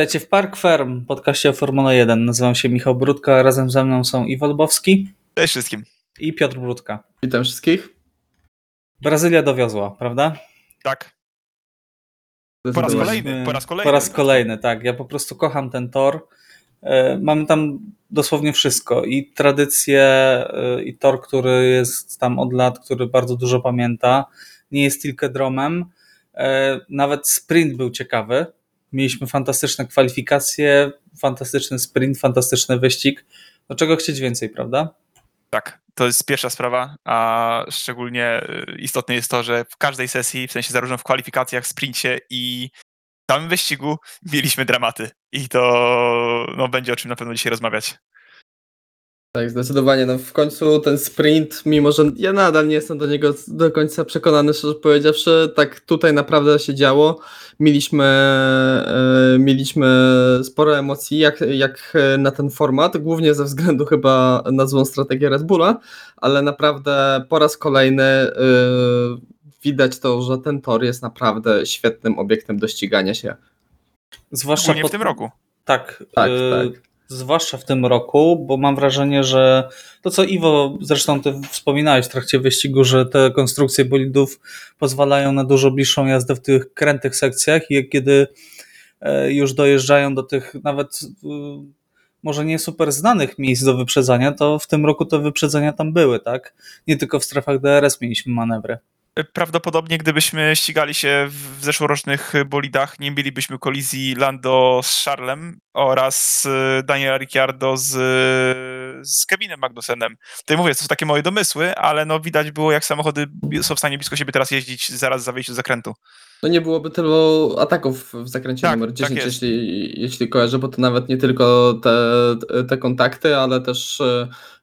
Witajcie w Park Ferm, podcaście o Formule 1. Nazywam się Michał Brudka, a razem ze mną są Iwo Lbowski. Cześć wszystkim. I Piotr Brudka. Witam wszystkich. Brazylia dowiozła, prawda? Tak. Po raz kolejny, po raz kolejny. Po raz kolejny, tak. Ja po prostu kocham ten tor. E, mamy tam dosłownie wszystko. I tradycję, e, i tor, który jest tam od lat, który bardzo dużo pamięta. Nie jest tylko dromem. E, nawet sprint był ciekawy Mieliśmy fantastyczne kwalifikacje, fantastyczny sprint, fantastyczny wyścig. Do czego chcieć więcej, prawda? Tak, to jest pierwsza sprawa, a szczególnie y, istotne jest to, że w każdej sesji, w sensie zarówno w kwalifikacjach, sprincie i samym wyścigu mieliśmy dramaty. I to no, będzie o czym na pewno dzisiaj rozmawiać. Tak, zdecydowanie. No w końcu ten sprint, mimo że ja nadal nie jestem do niego do końca przekonany, szczerze powiedziawszy, tak tutaj naprawdę się działo. Mieliśmy, e, mieliśmy sporo emocji jak, jak na ten format, głównie ze względu chyba na złą strategię Red Bulla, ale naprawdę po raz kolejny e, widać to, że ten tor jest naprawdę świetnym obiektem do ścigania się. Zwłaszcza pod... w tym roku. Tak, tak, y, tak zwłaszcza w tym roku, bo mam wrażenie, że to co Iwo, zresztą ty wspominałeś w trakcie wyścigu, że te konstrukcje bolidów pozwalają na dużo bliższą jazdę w tych krętych sekcjach i kiedy e, już dojeżdżają do tych nawet e, może nie super znanych miejsc do wyprzedzania, to w tym roku te wyprzedzenia tam były, tak? Nie tylko w strefach DRS mieliśmy manewry prawdopodobnie gdybyśmy ścigali się w zeszłorocznych bolidach, nie mielibyśmy kolizji Lando z Charlem oraz Daniela Ricciardo z, z Kevinem Magnusenem. Tutaj mówię, to są takie moje domysły, ale no widać było, jak samochody są w stanie blisko siebie teraz jeździć zaraz za wyjściu z zakrętu. No nie byłoby tylu ataków w zakręcie tak, numer 10, tak jeśli, jeśli kojarzę, bo to nawet nie tylko te, te kontakty, ale też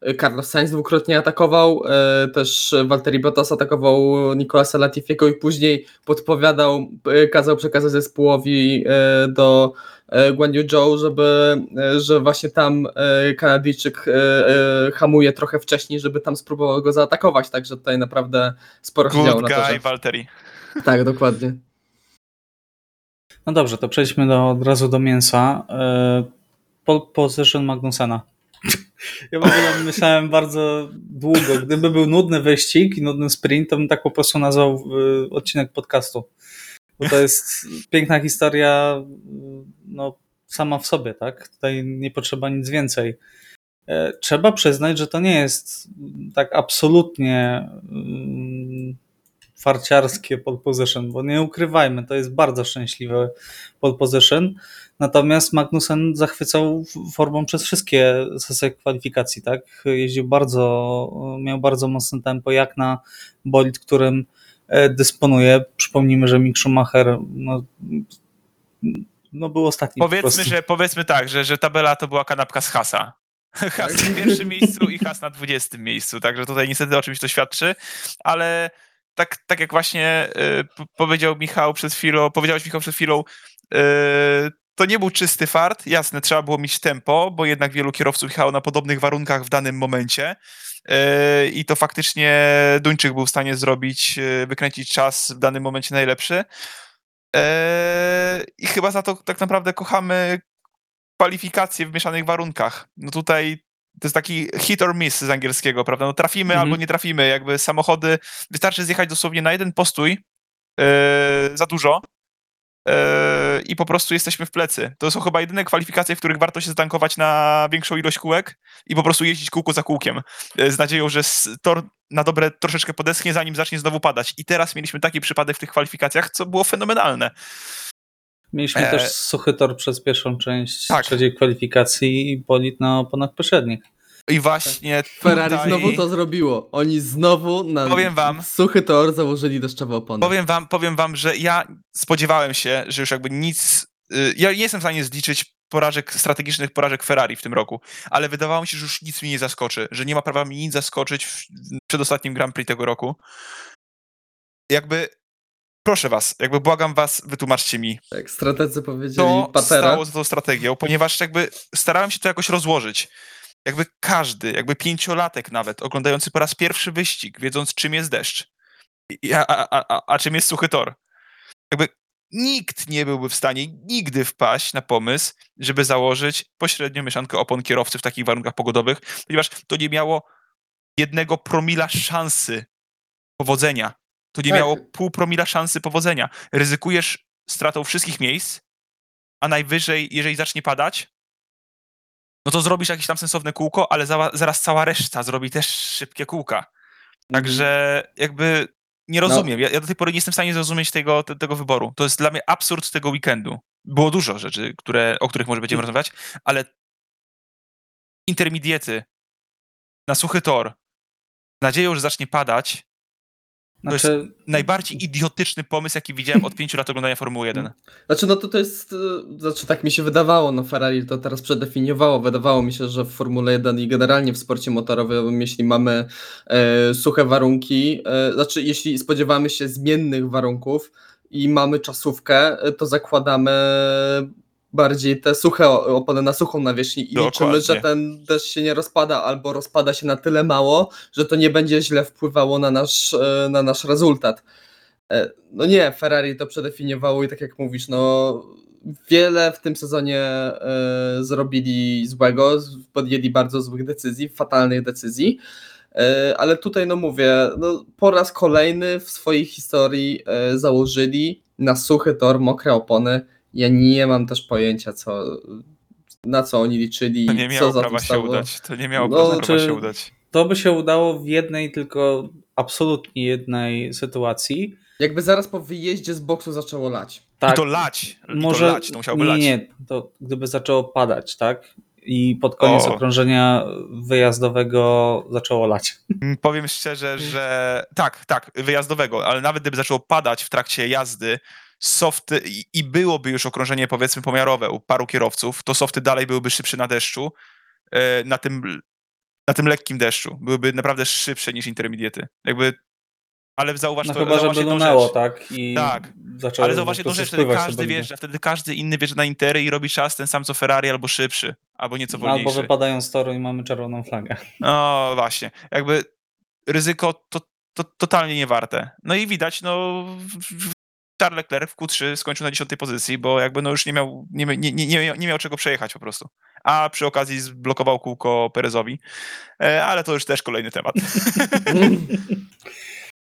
e, Carlos Sainz dwukrotnie atakował, e, też Valtteri Bottas atakował Nicolasa Latifiego i później podpowiadał, e, kazał przekazać zespołowi do Guan Yu Zhou, żeby, że właśnie tam Kanadyjczyk hamuje trochę wcześniej, żeby tam spróbował go zaatakować, także tutaj naprawdę sporo się działo na to. Good Valtteri. Tak, dokładnie. No dobrze, to przejdźmy do, od razu do mięsa. E, pole position Magnusena. Ja w ogóle myślałem bardzo długo. Gdyby był nudny wyścig i nudny sprint, to bym tak po prostu nazwał e, odcinek podcastu. Bo to jest piękna historia no, sama w sobie, tak? Tutaj nie potrzeba nic więcej. E, trzeba przyznać, że to nie jest tak absolutnie mm, farciarskie pole position, bo nie ukrywajmy, to jest bardzo szczęśliwy pole position. Natomiast Magnussen zachwycał formą przez wszystkie sesje kwalifikacji, tak? Jeździł bardzo, miał bardzo mocne tempo, jak na bolid, którym e, dysponuje. Przypomnijmy, że Mick Schumacher no, no był ostatni. Powiedzmy, że, powiedzmy tak, że, że tabela to była kanapka z Hasa. Has na pierwszym miejscu i Has na dwudziestym miejscu, także tutaj niestety o czymś to świadczy, ale tak, tak jak właśnie y, powiedział Michał przed chwilą, powiedziałeś Michał przed chwilą, y, to nie był czysty fart, jasne, trzeba było mieć tempo, bo jednak wielu kierowców jechało na podobnych warunkach w danym momencie y, i to faktycznie Duńczyk był w stanie zrobić, wykręcić czas w danym momencie najlepszy. I chyba za to tak naprawdę kochamy kwalifikacje w mieszanych warunkach. No tutaj to jest taki hit or miss z angielskiego, prawda? No trafimy mhm. albo nie trafimy. Jakby samochody, wystarczy zjechać dosłownie na jeden postój za dużo i po prostu jesteśmy w plecy. To są chyba jedyne kwalifikacje, w których warto się zatankować na większą ilość kółek i po prostu jeździć kółko za kółkiem yy, z nadzieją, że tor na dobre troszeczkę podeschnie, zanim zacznie znowu padać. I teraz mieliśmy taki przypadek w tych kwalifikacjach, co było fenomenalne. Mieliśmy e... też suchy tor przez pierwszą część tak. trzeciej kwalifikacji i bolid na oponach poprzednich. I właśnie Ferrari tutaj... znowu to zrobiło. Oni znowu na powiem wam, suchy tor założyli deszczowe opony. Powiem wam, powiem wam, że ja spodziewałem się, że już jakby nic... Y, ja nie jestem w stanie zliczyć porażek, strategicznych porażek Ferrari w tym roku, ale wydawało mi się, że już nic mi nie zaskoczy, że nie ma prawa mi nic zaskoczyć w przedostatnim Grand Prix tego roku. Jakby proszę was, jakby błagam was, wytłumaczcie mi. Jak strategzy powiedzieli to Patera. stało za tą strategią, ponieważ jakby starałem się to jakoś rozłożyć. Jakby każdy, jakby pięciolatek nawet, oglądający po raz pierwszy wyścig, wiedząc czym jest deszcz, a, a, a, a czym jest suchy tor. Jakby nikt nie byłby w stanie nigdy wpaść na pomysł, żeby założyć pośrednią mieszankę opon kierowcy w takich warunkach pogodowych, ponieważ to nie miało jednego promila szansy powodzenia. To nie Tak. miało pół promila szansy powodzenia. Ryzykujesz stratą wszystkich miejsc, a najwyżej, jeżeli zacznie padać, no to zrobisz jakieś tam sensowne kółko, ale za, zaraz cała reszta zrobi też szybkie kółka. Także jakby nie rozumiem. Ja, ja do tej pory nie jestem w stanie zrozumieć tego, te, tego wyboru. To jest dla mnie absurd tego weekendu. Było dużo rzeczy, które, o których może będziemy rozmawiać, ale intermediety na suchy tor, nadzieją, że zacznie padać, jest Znaczy, najbardziej idiotyczny pomysł, jaki widziałem od pięciu lat oglądania Formuły 1. Znaczy, no to to jest, e, znaczy tak mi się wydawało, no Ferrari to teraz przedefiniowało, wydawało mi się, że w Formule 1 i generalnie w sporcie motorowym, jeśli mamy e, suche warunki, e, znaczy jeśli spodziewamy się zmiennych warunków i mamy czasówkę, e, to zakładamy bardziej te suche o- opony na suchą nawierzchnię i liczymy, że ten deszcz się nie rozpada albo rozpada się na tyle mało, że to nie będzie źle wpływało na nasz, e, na nasz rezultat. E, No nie, Ferrari to przedefiniowało i tak jak mówisz, no wiele w tym sezonie e, zrobili złego, podjęli bardzo złych decyzji, fatalnych decyzji, ale tutaj no mówię, no, po raz kolejny w swojej historii założyli na suchy tor mokre opony. Ja nie mam też pojęcia, co, na co oni liczyli, To nie co miało za prawa się udać. To nie miało No, prawa czy- się udać. to by się udało w jednej tylko, absolutnie jednej sytuacji. Jakby zaraz po wyjeździe z boksu zaczęło lać. Tak, I to lać. I może to lać, to musiałoby nie, lać. nie, to gdyby zaczęło padać, tak? I pod koniec O. okrążenia wyjazdowego zaczęło lać. Mm, Powiem szczerze, że tak, tak, wyjazdowego, ale nawet gdyby zaczęło padać w trakcie jazdy, softy i, byłoby już okrążenie powiedzmy pomiarowe u paru kierowców, to softy dalej byłyby szybsze na deszczu, e, na tym, na tym lekkim deszczu. Byłyby naprawdę szybsze niż intermediety. Jakby, ale zauważ No to, chyba, że zauważ jedną lunęło, rzecz. tak? I Tak, Ale zauważ jedną rzecz, wtedy każdy wjeżdża, wtedy każdy inny wjeżdża na intery i robi czas ten sam co Ferrari albo szybszy, albo nieco Albo wolniejszy. wypadają z toru i mamy czerwoną flagę. No właśnie, jakby ryzyko to, to totalnie nie warte. No i widać, no Charles Leclerc w Q3 skończył na 10 pozycji, bo jakby no już nie miał, nie, nie, nie, nie, miał- czego przejechać po prostu. A przy okazji zblokował kółko Perezowi, E, ale to już też kolejny temat.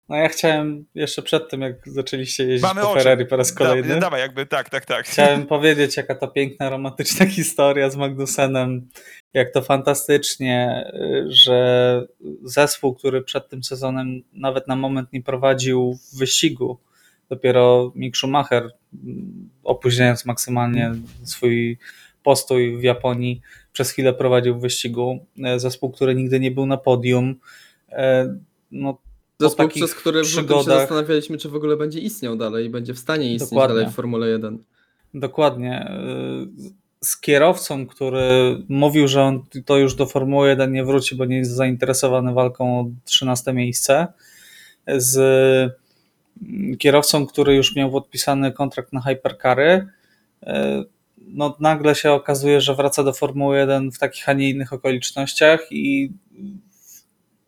No ja chciałem jeszcze przed tym, jak zaczęliście jeździć Mamy po. Ferrari po raz kolejny, Da, dawaj, jakby tak, tak, tak. chciałem powiedzieć, jaka to piękna, romantyczna historia z Magnusenem, jak to fantastycznie, y, że zespół, który przed tym sezonem nawet na moment nie prowadził w wyścigu, dopiero Mick Schumacher, mm, opóźniając maksymalnie swój postój w Japonii, przez chwilę prowadził w wyścigu. E, Zespół, który nigdy nie był na podium. E, No, Zespół, takich przez który lutym się przygodach- zastanawialiśmy, czy w ogóle będzie istniał dalej i będzie w stanie istnieć Dokładnie. dalej w Formule 1. Dokładnie. Y, Z kierowcą, który mówił, że on to już do Formuły 1 nie wróci, bo nie jest zainteresowany walką o 13 miejsce. Z kierowcą, który już miał podpisany kontrakt na hypercary. y, No, nagle się okazuje, że wraca do Formuły 1 w takich, a nie innych okolicznościach i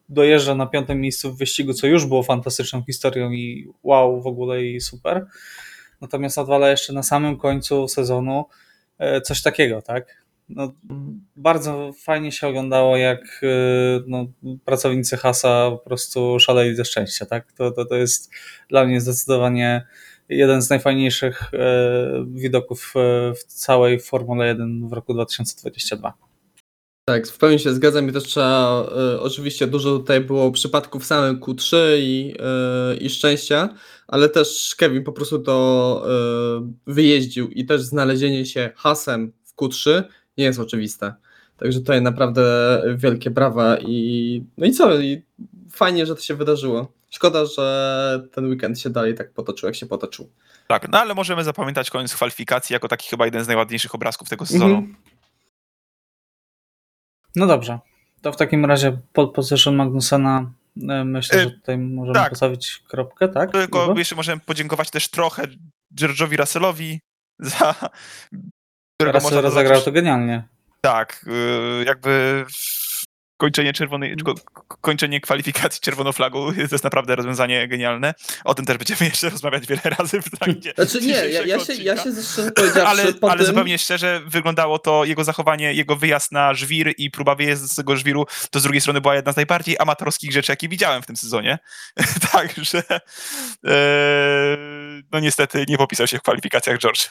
dojeżdża na piątym miejscu w wyścigu, co już było fantastyczną historią i wow, w ogóle i super. Natomiast odwala jeszcze na samym końcu sezonu e, coś takiego, tak? No, bardzo fajnie się oglądało, jak e, no, pracownicy Hasa po prostu szaleli ze szczęścia, tak? To, to, to jest dla mnie zdecydowanie jeden z najfajniejszych e, widoków e, w całej Formule 1 w roku 2022. Tak, w pełni się zgadzam i też trzeba, e, oczywiście dużo tutaj było przypadków samym Q3 i, e, i szczęścia, ale też Kevin po prostu to e, wyjeździł i też znalezienie się hasem w Q3 nie jest oczywiste. Także tutaj naprawdę wielkie brawa i no i co, i fajnie, że to się wydarzyło. Szkoda, że ten weekend się dalej tak potoczył, jak się potoczył. Tak, no ale możemy zapamiętać koniec kwalifikacji jako taki chyba jeden z najładniejszych obrazków tego sezonu. Mhm. No dobrze, to w takim razie pole position Magnusena e, myślę, E, że tutaj możemy tak. postawić kropkę, tak? Tylko Iwo? jeszcze możemy podziękować też trochę George'owi Russellowi za... którego Teraz można rozegrał to genialnie. Tak, yy, jakby kończenie czerwonej, ko- ko- kończenie kwalifikacji czerwoną flagą to jest naprawdę rozwiązanie genialne. O tym też będziemy jeszcze rozmawiać wiele razy w trakcie Znaczy nie, ja, ja, się, ja się powiedziawszy ale, po ale tym... zupełnie szczerze wyglądało to jego zachowanie, jego wyjazd na żwir i próba wyjazdu z tego żwiru, to z drugiej strony była jedna z najbardziej amatorskich rzeczy, jakie widziałem w tym sezonie. Także e, no niestety nie popisał się w kwalifikacjach George.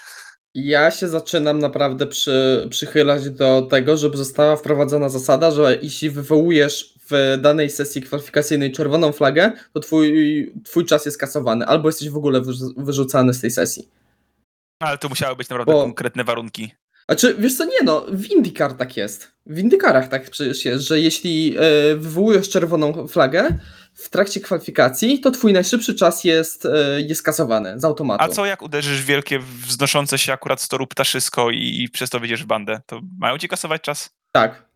Ja się zaczynam naprawdę przy, przychylać do tego, żeby została wprowadzona zasada, że jeśli wywołujesz w danej sesji kwalifikacyjnej czerwoną flagę, to twój, twój czas jest kasowany, albo jesteś w ogóle wyrzu- wyrzucany z tej sesji. Ale to musiały być naprawdę Bo- konkretne warunki. A czy wiesz co, nie no, w IndyCar tak jest. W IndyCarach tak przecież jest, że jeśli e, wywołujesz czerwoną flagę w trakcie kwalifikacji, to twój najszybszy czas jest, e, jest kasowany z automatu. A co jak uderzysz w wielkie, wznoszące się akurat z toru ptaszysko i, i przez to wyjdziesz w bandę? To mają ci kasować czas? Tak.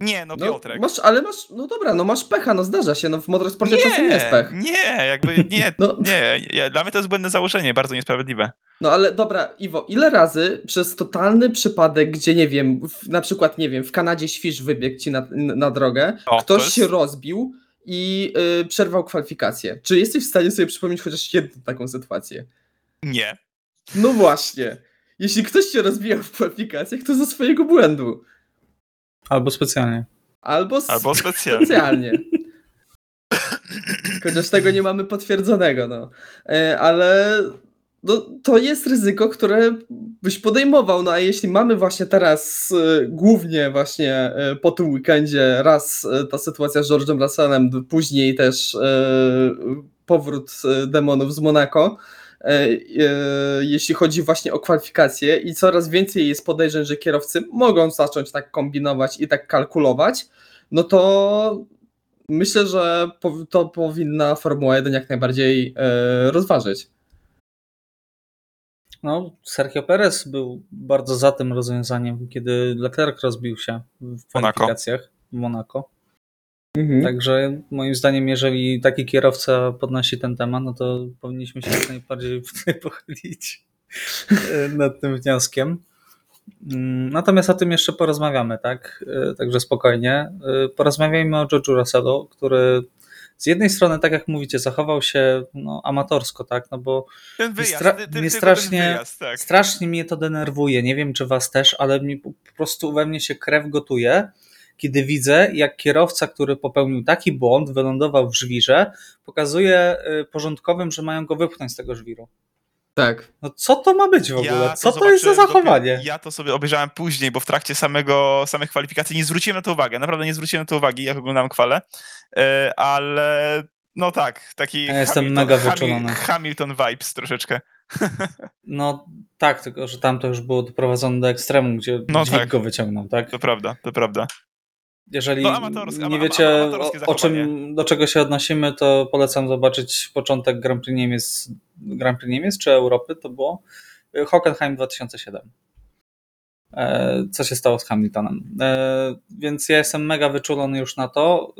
Nie, no No, Piotrek. masz, ale masz, no dobra, no masz pecha, no zdarza się, no w motorsporcie czasem jest pech. nie, jakby nie, No. nie, nie. Dla mnie to jest błędne założenie, bardzo niesprawiedliwe. No ale dobra, Iwo, ile razy przez totalny przypadek, gdzie nie wiem, w, na przykład, nie wiem, w Kanadzie świż wybiegł ci na, na drogę, O, ktoś to jest- się rozbił i y, przerwał kwalifikację. Czy jesteś w stanie sobie przypomnieć chociaż jedną taką sytuację? Nie. No właśnie. Jeśli ktoś się rozbijał w kwalifikacjach, to ze swojego błędu. Albo specjalnie. Albo, s- Albo specjalnie. specjalnie. Chociaż tego nie mamy potwierdzonego, no. E, Ale no, to jest ryzyko, które byś podejmował. No a jeśli mamy właśnie teraz e, głównie właśnie e, po tym weekendzie raz e, ta sytuacja z George'em Russellem, później też e, powrót e, demonów z Monako, e, jeśli chodzi właśnie o kwalifikacje i coraz więcej jest podejrzeń, że kierowcy mogą zacząć tak kombinować i tak kalkulować, no to myślę, że to powinna Formuła 1 jak najbardziej rozważyć. No, Sergio Perez był bardzo za tym rozwiązaniem, kiedy Leclerc rozbił się w kwalifikacjach w Monaco. Mhm. Także moim zdaniem, jeżeli taki kierowca podnosi ten temat, no to powinniśmy się jak najbardziej tutaj pochylić e, nad tym wnioskiem. Mm, Natomiast o tym jeszcze porozmawiamy, tak? E, Także spokojnie. E, Porozmawiajmy o George'u Russellu, który z jednej strony, tak jak mówicie, zachował się no, amatorsko, tak? No bo Ten wyjazd, stra- ty, ty, mnie strasznie- ten wyjazd, tak. Strasznie mnie to denerwuje. Nie wiem, czy was też, ale mi po po prostu we mnie się krew gotuje, kiedy widzę, jak kierowca, który popełnił taki błąd, wylądował w żwirze, pokazuje y, porządkowym, że mają go wypchnąć z tego żwiru. Tak. No co to ma być w ogóle? Ja co to jest za zachowanie? Dopiero, ja to sobie obejrzałem później, bo w trakcie samego, samych kwalifikacji nie zwróciłem na to uwagi. Naprawdę nie zwróciłem na to uwagi, jak oglądałem kwale. E, ale no tak, taki Ja jestem Hamilton, mega wyczulony. Hamilton vibes troszeczkę. No tak, tylko że tam to już było doprowadzone do ekstremu, gdzie No dźwig tak. go wyciągnął, tak? To prawda, to prawda. Jeżeli No, amatorskie- nie wiecie, o, o czym, do czego się odnosimy, to polecam zobaczyć początek Grand Prix Niemiec, Grand Prix Niemiec czy Europy, to było y, Hockenheim 2007. E, Co się stało z Hamiltonem? E, Więc ja jestem mega wyczulony już na to.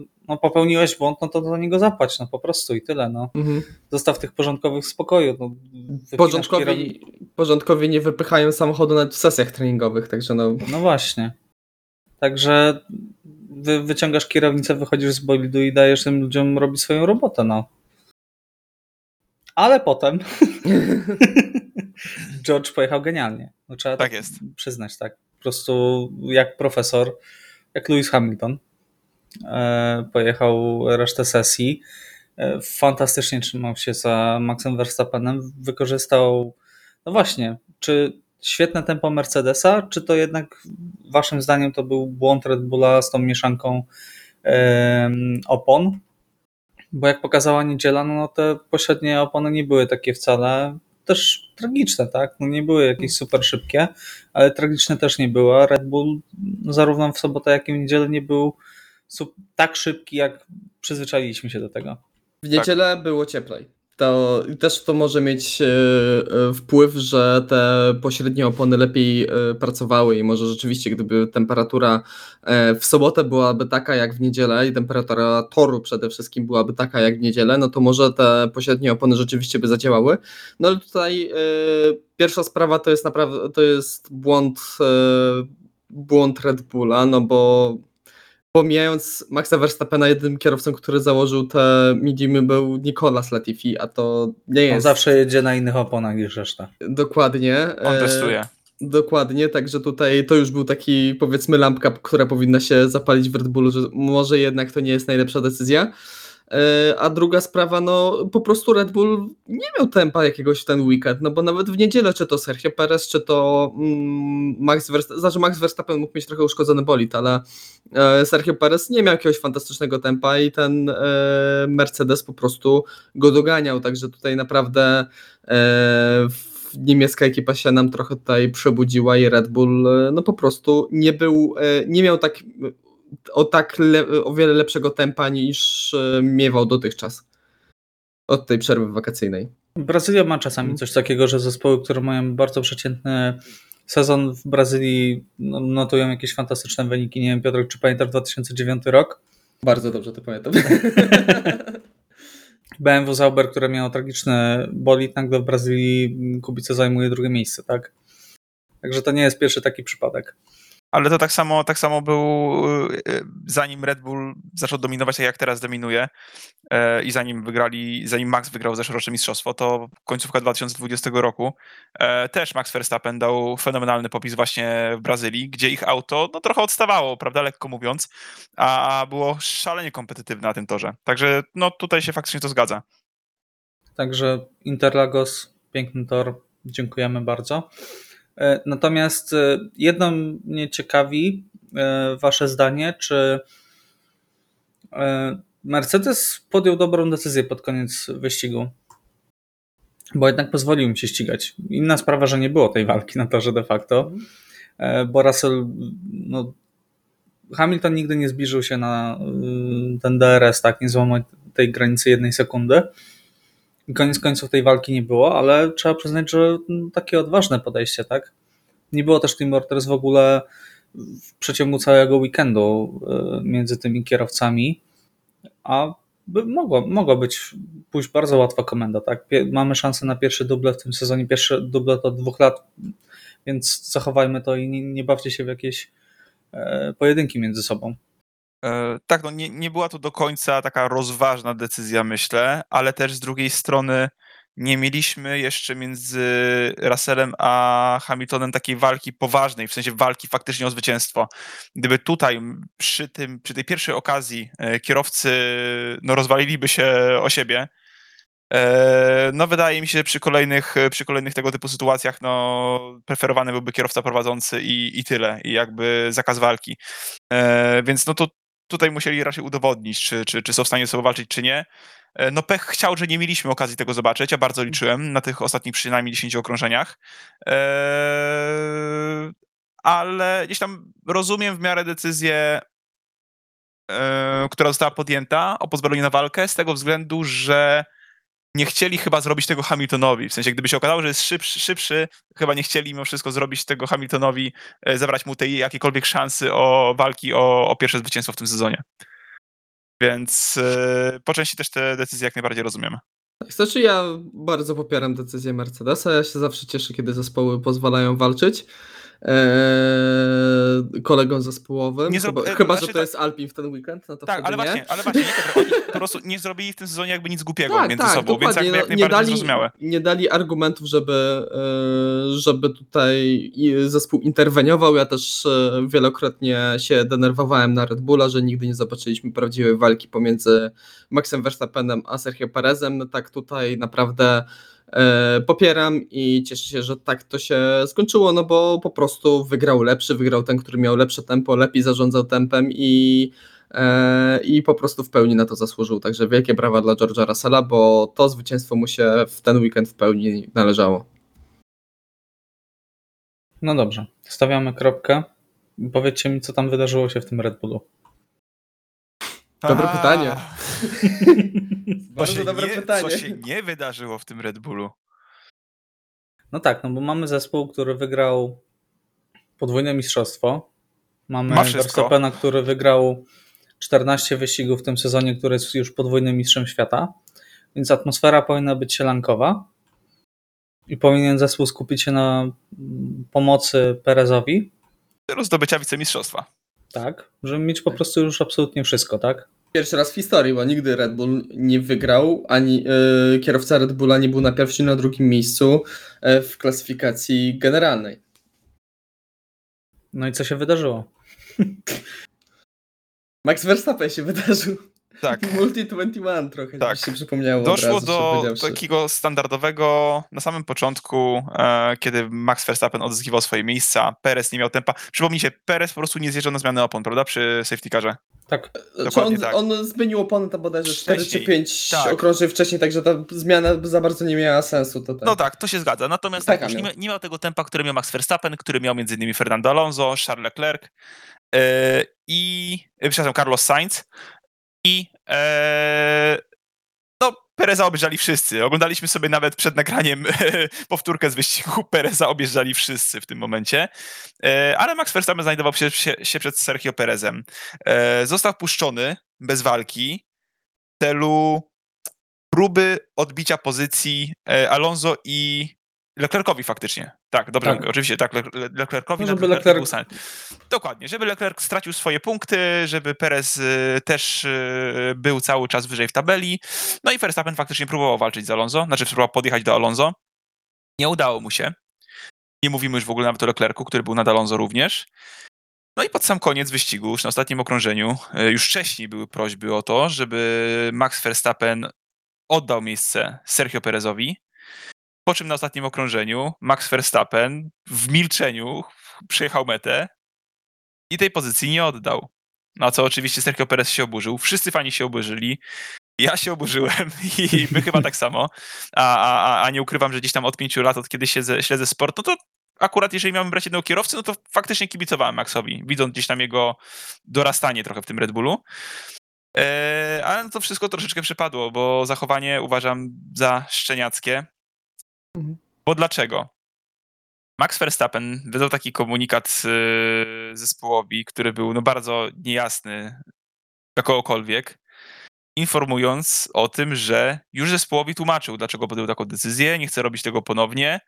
Y, No popełniłeś błąd, no to do niego zapłać, no po prostu i tyle. No. Mhm. Zostaw tych porządkowych w spokoju. No, kierow- Porządkowi, porządkowi nie wypychają samochodu nawet w sesjach treningowych, także no. No właśnie. Także wy, wyciągasz kierownicę, wychodzisz z bolidu i dajesz tym ludziom robić swoją robotę, no. Ale potem George pojechał genialnie. No, trzeba Tak jest. przyznać, tak. Po prostu jak profesor, jak Lewis Hamilton e, pojechał resztę sesji. E, fantastycznie trzymał się za Maxem Verstappenem. Wykorzystał, no właśnie, czy świetne tempo Mercedesa, czy to jednak waszym zdaniem to był błąd Red Bulla z tą mieszanką opon? Bo jak pokazała niedziela, no te pośrednie opony nie były takie wcale też tragiczne, tak? No nie były jakieś super szybkie, ale tragiczne też nie były. Red Bull no zarówno w sobotę, jak i w niedzielę nie był tak szybki, jak przyzwyczailiśmy się do tego. W niedzielę było cieplej. To też to może mieć e, e, wpływ, że te pośrednie opony lepiej e, pracowały i może rzeczywiście, gdyby temperatura w sobotę byłaby taka jak w niedzielę i temperatura toru przede wszystkim byłaby taka jak w niedzielę, no to może te pośrednie opony rzeczywiście by zadziałały. No ale tutaj pierwsza sprawa to jest naprawdę to jest błąd, błąd Red Bulla, no bo pomijając Maxa Verstappena, jednym kierowcą, który założył te mediumy był Nicolas Latifi, a to nie jest... On zawsze jedzie na innych oponach niż reszta. Dokładnie. On e, testuje. Dokładnie, także tutaj to już był taki powiedzmy lampka, która powinna się zapalić w Red Bullu, że może jednak to nie jest najlepsza decyzja. E, A druga sprawa, no po prostu Red Bull nie miał tempa jakiegoś w ten weekend, no bo nawet w niedzielę, czy to Sergio Perez, czy to mm, Max Verstappen, znaczy Max Verstappen mógł mieć trochę uszkodzony bolid, ale e, Sergio Perez nie miał jakiegoś fantastycznego tempa i ten e, Mercedes po prostu go doganiał, także tutaj naprawdę niemiecka ekipa się nam trochę tutaj przebudziła i Red Bull no po prostu nie był, nie miał tak o tak le, o wiele lepszego tempa niż e, miewał dotychczas od tej przerwy wakacyjnej. Brazylia ma czasami coś takiego, że zespoły, które mają bardzo przeciętny sezon w Brazylii no, notują jakieś fantastyczne wyniki. Nie wiem, Piotrek, czy pamiętasz 2009 rok? Bardzo dobrze to pamiętam. BMW Zauber, które miało tragiczny bolid, nagle w Brazylii Kubica zajmuje drugie miejsce, tak? Także to nie jest pierwszy taki przypadek. Ale to tak samo, tak samo był, y, zanim Red Bull zaczął dominować tak jak teraz dominuje e, i zanim wygrali, zanim Max wygrał zeszłoroczne mistrzostwo, to końcówka 2020 roku e, też Max Verstappen dał fenomenalny popis właśnie w Brazylii, gdzie ich auto no, trochę odstawało, prawda, lekko mówiąc, a było szalenie kompetytywne na tym torze. Także no tutaj się faktycznie to zgadza. Także Interlagos, piękny tor, dziękujemy bardzo. E, Natomiast e, jedno mnie ciekawi, e, Wasze zdanie, czy Mercedes podjął dobrą decyzję pod koniec wyścigu, bo jednak pozwolił im się ścigać. Inna sprawa, że nie było tej walki na torze de facto, bo Russell, no, Hamilton nigdy nie zbliżył się na y, ten DRS, tak, nie złamał tej granicy jednej sekundy. Koniec końców tej walki nie było, ale trzeba przyznać, że no, takie odważne podejście, tak? Nie było też Team Mortars w ogóle w przeciągu całego weekendu y, między tymi kierowcami, a by mogło, mogło być pójść bardzo łatwa komenda, tak? Mamy szansę na pierwszy dublet w tym sezonie, pierwszy dublet od dwóch lat, więc zachowajmy to i nie, nie bawcie się w jakieś e, pojedynki między sobą. E, Tak, no nie, nie była to do końca taka rozważna decyzja, myślę, ale też z drugiej strony nie mieliśmy jeszcze między Russellem a Hamiltonem takiej walki poważnej, w sensie walki faktycznie o zwycięstwo. Gdyby tutaj przy, tym, przy tej pierwszej okazji e, kierowcy no, rozwaliliby się o siebie, e, no wydaje mi się, że przy kolejnych, przy kolejnych tego typu sytuacjach no, preferowany byłby kierowca prowadzący i, i tyle, i jakby zakaz walki. Więc no to tutaj musieli raczej udowodnić, czy, czy, czy są w stanie ze sobą walczyć, czy nie. E, No pech chciał, że nie mieliśmy okazji tego zobaczyć, ja bardzo liczyłem na tych ostatnich przynajmniej 10 okrążeniach. Eee, ale gdzieś tam rozumiem w miarę decyzję, e, która została podjęta o pozwoleniu na walkę, z tego względu, że nie chcieli chyba zrobić tego Hamiltonowi. W sensie, gdyby się okazało, że jest szybszy, szybszy chyba nie chcieli mimo wszystko zrobić tego Hamiltonowi, e, zabrać mu tej jakiejkolwiek szansy o walki o, o pierwsze zwycięstwo w tym sezonie. Więc e, po części też te decyzje jak najbardziej rozumiem. Znaczy ja bardzo popieram decyzję Mercedesa, ja się zawsze cieszę, kiedy zespoły pozwalają walczyć eee, kolegom zespołowym, Nie chyba, e, chyba znaczy że to jest Alpin w ten weekend, no to Tak, ale nie. właśnie, ale właśnie, nie, po prostu nie zrobili w tym sezonie jakby nic głupiego Tak, między tak, sobą, więc dokładnie. jakby jak No, najbardziej dali, zrozumiałe. nie dali argumentów, żeby, e, żeby tutaj zespół interweniował. Ja też e, wielokrotnie się denerwowałem na Red Bulla, że nigdy nie zobaczyliśmy prawdziwej walki pomiędzy Maxem Verstappenem a Sergio Perezem. Tak tutaj naprawdę e, popieram i cieszę się, że tak to się skończyło, no bo po prostu wygrał lepszy, wygrał ten, który miał lepsze tempo, lepiej zarządzał tempem i e, i po prostu w pełni na to zasłużył. Także wielkie brawa dla George'a Russella, bo to zwycięstwo mu się w ten weekend w pełni należało. No dobrze, stawiamy kropkę. Powiedzcie mi, co tam wydarzyło się w tym Red Bullu. Dobre pytanie. Co Bardzo się, dobre nie, pytanie. co się nie wydarzyło w tym Red Bullu? No tak, no bo mamy zespół, który wygrał podwójne mistrzostwo. Mamy Ma wszystko. Verstappena, który wygrał 14 wyścigów w tym sezonie, który jest już podwójnym mistrzem świata. Więc atmosfera powinna być sielankowa. I powinien zespół skupić się na mm, pomocy Perezowi. Do zdobycia wicemistrzostwa. Tak, żeby mieć po prostu już absolutnie wszystko, tak? Pierwszy raz w historii, bo nigdy Red Bull nie wygrał, ani yy, kierowca Red Bulla nie był na pierwszym i na drugim miejscu yy, w klasyfikacji generalnej. No i co się wydarzyło? Max Verstappen się wydarzył. Tak. Multi 21 trochę Tak. się przypomniało. Doszło razu, do takiego standardowego na samym początku, e, kiedy Max Verstappen odzyskiwał swoje miejsca, Perez nie miał tempa. Przypomnijcie, Perez po prostu nie zjeżdżał na zmianę opon, prawda? Przy safety carze. Tak. Czy dokładnie on, tak. on zmienił opony tam bodajże 4 czy Wcześniej. 5 Tak. okrążeń wcześniej, także ta zmiana za bardzo nie miała sensu. To tak. No tak, to się zgadza. Natomiast tak, już nie, nie miał tego tempa, który miał Max Verstappen, który miał m.in. Fernando Alonso, Charles Leclerc e, i, e, przepraszam, Carlos Sainz i e, no, Pereza objeżdżali wszyscy. Oglądaliśmy sobie nawet przed nagraniem powtórkę z wyścigu. Pereza objeżdżali wszyscy w tym momencie. E, ale Max Verstappen znajdował się, się, się przed Sergio Perezem. E, został puszczony bez walki w celu próby odbicia pozycji e, Alonso i Leclercowi faktycznie. Tak, dobrze, Tak. oczywiście, tak, Le- Le- Leclercowi No, żeby Leclerc- Sainz. Dokładnie, żeby Leclerc stracił swoje punkty, żeby Perez y, też y, był cały czas wyżej w tabeli. No i Verstappen faktycznie próbował walczyć z Alonso, znaczy próbował podjechać do Alonso. Nie udało mu się. Nie mówimy już w ogóle nawet o Leclercu, który był nad Alonso również. No i pod sam koniec wyścigu, już na ostatnim okrążeniu, y, już wcześniej były prośby o to, żeby Max Verstappen oddał miejsce Sergio Perezowi. Po czym na ostatnim okrążeniu Max Verstappen w milczeniu przejechał metę i tej pozycji nie oddał. Na co oczywiście Sergio Perez się oburzył. Wszyscy fani się oburzyli. Ja się oburzyłem i my chyba tak samo. A, a, a- nie ukrywam, że gdzieś tam od pięciu lat, od kiedy siedzę, śledzę sport, no to akurat jeżeli miałem brać jednego kierowcę, no to faktycznie kibicowałem Maxowi, widząc gdzieś tam jego dorastanie trochę w tym Red Bullu. Eee, ale no to wszystko troszeczkę przypadło, bo zachowanie uważam za szczeniackie. Bo dlaczego? Max Verstappen wydał taki komunikat yy, zespołowi, który był no bardzo niejasny dla kogokolwiek, informując o tym, że już zespołowi tłumaczył, dlaczego podjął taką decyzję, nie chce robić tego ponownie.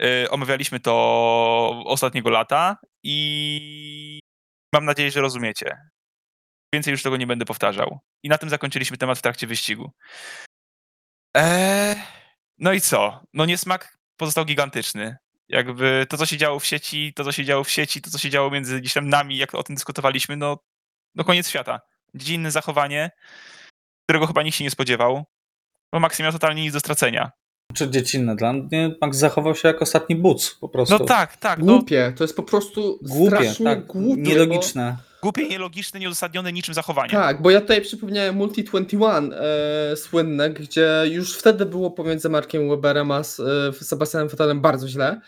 Yy, omawialiśmy to ostatniego lata i mam nadzieję, że rozumiecie. Więcej już tego nie będę powtarzał. I na tym zakończyliśmy temat w trakcie wyścigu. Eee, no i co? No niesmak pozostał gigantyczny. Jakby to, co się działo w sieci, to, co się działo w sieci, to, co się działo między gdzieś tam nami, jak o tym dyskutowaliśmy, no, no koniec świata. Dziecinne zachowanie, którego chyba nikt się nie spodziewał, bo Max nie miał totalnie nic do stracenia. Czy dziecinne dla mnie? Max zachował się jak ostatni buc po prostu. No tak, tak, no Głupie, to jest po prostu Głupie, strasznie tak. głupie. Nielogiczne. Głupie, nielogiczne, nieuzasadnione niczym zachowanie. Tak, bo ja tutaj przypomniałem Multi 21 e, słynne, gdzie już wtedy było pomiędzy Markiem Weberem a s- e, Sebastianem Vettelem bardzo źle.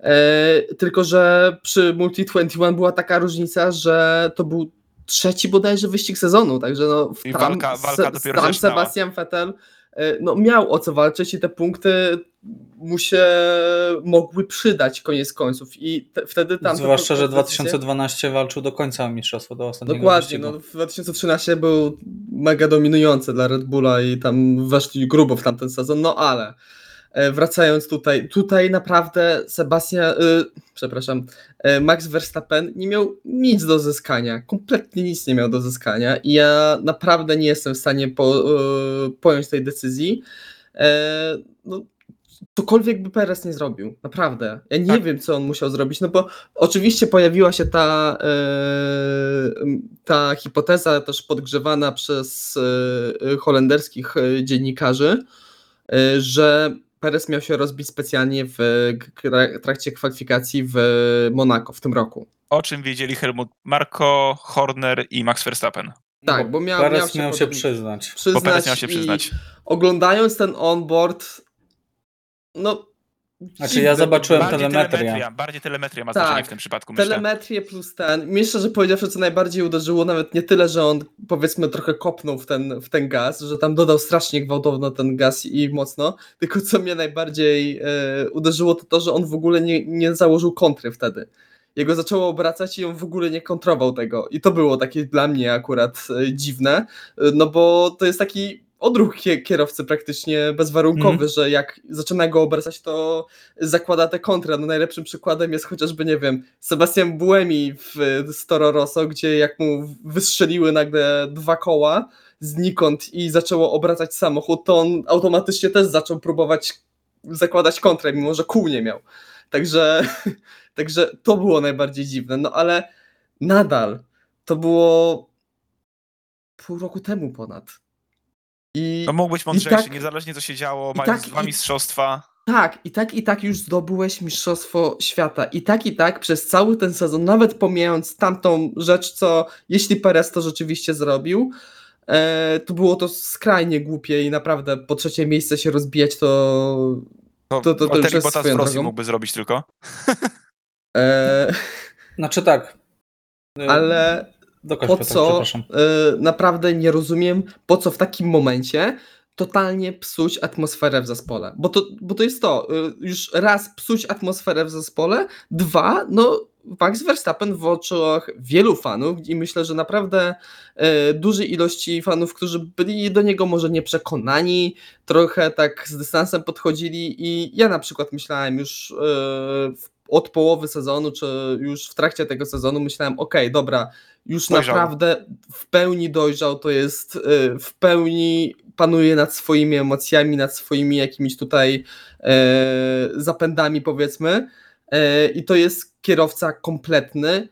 E, tylko, że przy Multi 21 była taka różnica, że to był trzeci bodajże wyścig sezonu, także no I tam, walka- walka dopiero tam. Sebastian Vettel no, miał o co walczyć i te punkty mu się mogły przydać koniec końców i te, wtedy tam... Zwłaszcza, że decyzje- 2012 walczył do końca mistrzostwa, do ostatniego Dokładnie, wyścigu. no w 2013 był mega dominujący dla Red Bulla i tam weszli grubo w tamten sezon, no ale e, wracając tutaj, tutaj naprawdę Sebastian, y, przepraszam, e, Max Verstappen nie miał nic do zyskania, kompletnie nic nie miał do zyskania i ja naprawdę nie jestem w stanie po, pojąć tej decyzji. E, no, cokolwiek by Perez nie zrobił, naprawdę. Ja nie Tak. wiem, co on musiał zrobić, no bo oczywiście pojawiła się ta, e, ta hipoteza też podgrzewana przez e, holenderskich e, dziennikarzy, e, że Perez miał się rozbić specjalnie w trakcie kwalifikacji w Monako w tym roku. O czym wiedzieli Helmut Marko, Horner i Max Verstappen. Tak, bo miał, Perez miał się, miał się potem przyznać. Bo przyznać. Perez miał się i przyznać. Oglądając ten onboard, no. Znaczy, ja zobaczyłem. Bardziej telemetrię. telemetria, bardziej telemetria ma Tak. znaczenie w tym przypadku, myślę. Telemetrię plus ten. Mnie szczerze powiedziawszy, co najbardziej uderzyło, nawet nie tyle, że on powiedzmy trochę kopnął w ten, w ten gaz, że tam dodał strasznie gwałtowno ten gaz i mocno, tylko co mnie najbardziej e, uderzyło, to to, że on w ogóle nie, nie założył kontry wtedy. Jego zaczęło obracać i on w ogóle nie kontrował tego. I to było takie dla mnie akurat e, dziwne, e, no bo to jest taki odruch kierowcy praktycznie bezwarunkowy, Mhm. że jak zaczyna go obracać, to zakłada tę kontrę. No najlepszym przykładem jest chociażby, nie wiem, Sebastian Buemi w z Toro Rosso, gdzie jak mu wystrzeliły nagle dwa koła znikąd i zaczęło obracać samochód, to on automatycznie też zaczął próbować zakładać kontrę, mimo że kół nie miał. Także, także to było najbardziej dziwne. No ale nadal to było pół roku temu ponad. I No mógł być mądrzejszy, tak- niezależnie co się działo, i mając tak- dwa i- mistrzostwa. tak, i tak, i tak już zdobyłeś Mistrzostwo Świata. I tak, i tak przez cały ten sezon, nawet pomijając tamtą rzecz, co jeśli Perez to rzeczywiście zrobił, e, to było to skrajnie głupie i naprawdę po trzecie miejsce się rozbijać to. To, To- to- to już jest w swoją Rosji drogą. mógłby zrobić tylko. E, Znaczy tak. Ale Dokończ, po Piotr, co, e, naprawdę nie rozumiem, po co w takim momencie totalnie psuć atmosferę w zespole. Bo to, bo to jest to, e, już raz psuć atmosferę w zespole, dwa, no Max Verstappen w oczach wielu fanów i myślę, że naprawdę e, dużej ilości fanów, którzy byli do niego może nieprzekonani, trochę tak z dystansem podchodzili i ja na przykład myślałem już w- od połowy sezonu, czy już w trakcie tego sezonu myślałem, okej, dobra, już Dojrzał. naprawdę w pełni dojrzał, to jest y, w pełni panuje nad swoimi emocjami, nad swoimi jakimiś tutaj e, zapędami powiedzmy E, i to jest kierowca kompletny,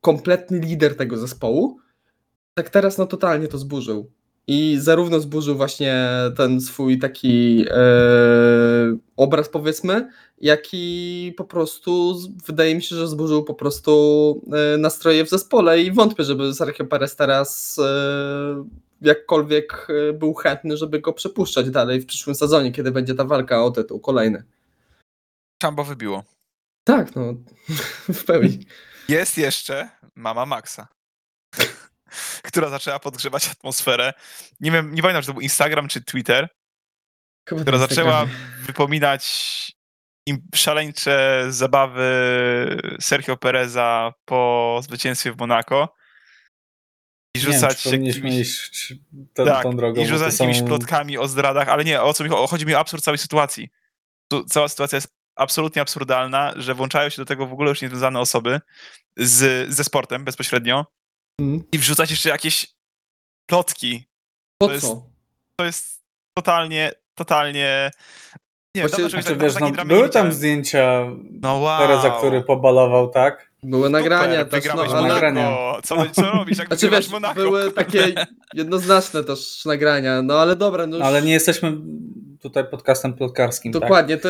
kompletny lider tego zespołu. Tak teraz no totalnie to zburzył. I zarówno zburzył właśnie ten swój taki e, obraz powiedzmy, jak i po prostu wydaje mi się, że zburzył po prostu e, nastroje w zespole i wątpię, żeby Sergio Perez teraz e, jakkolwiek e, był chętny, żeby go przepuszczać dalej w przyszłym sezonie, kiedy będzie ta walka o tytuł kolejny. Czambo wybiło. Tak, no w pełni. Jest jeszcze mama Maxa, która zaczęła podgrzewać atmosferę. Nie wiem, nie pamiętam, czy to był Instagram czy Twitter, Chyba która zaczęła wypominać im szaleńcze zabawy Sergio Pereza po zwycięstwie w Monako. I Nie rzucać powinniśmy jakimiś- tą, tak, tą drogą. i rzucać są- jakimiś plotkami o zdradach, ale nie, o co mi chodzi? Chodzi mi o absurd całej sytuacji. Tu, cała sytuacja jest absolutnie absurdalna, że włączają się do tego w ogóle już niezwiązane osoby z, ze sportem bezpośrednio Mhm. i wrzucać jeszcze jakieś plotki. Po to jest- co? To jest totalnie, totalnie... Nie dawno czegoś Znaczy, tak- wiesz, no, były tam widziałem. zdjęcia No wow. Pereza, który pobalował, tak? Były nagrania Super, też, no. Monako. nagrania. Co, co robisz, jak Znaczy wiesz, Monako? były takie jednoznaczne też nagrania, no ale dobra, no już... Ale nie jesteśmy tutaj podcastem plotkarskim, tak? Dokładnie, to,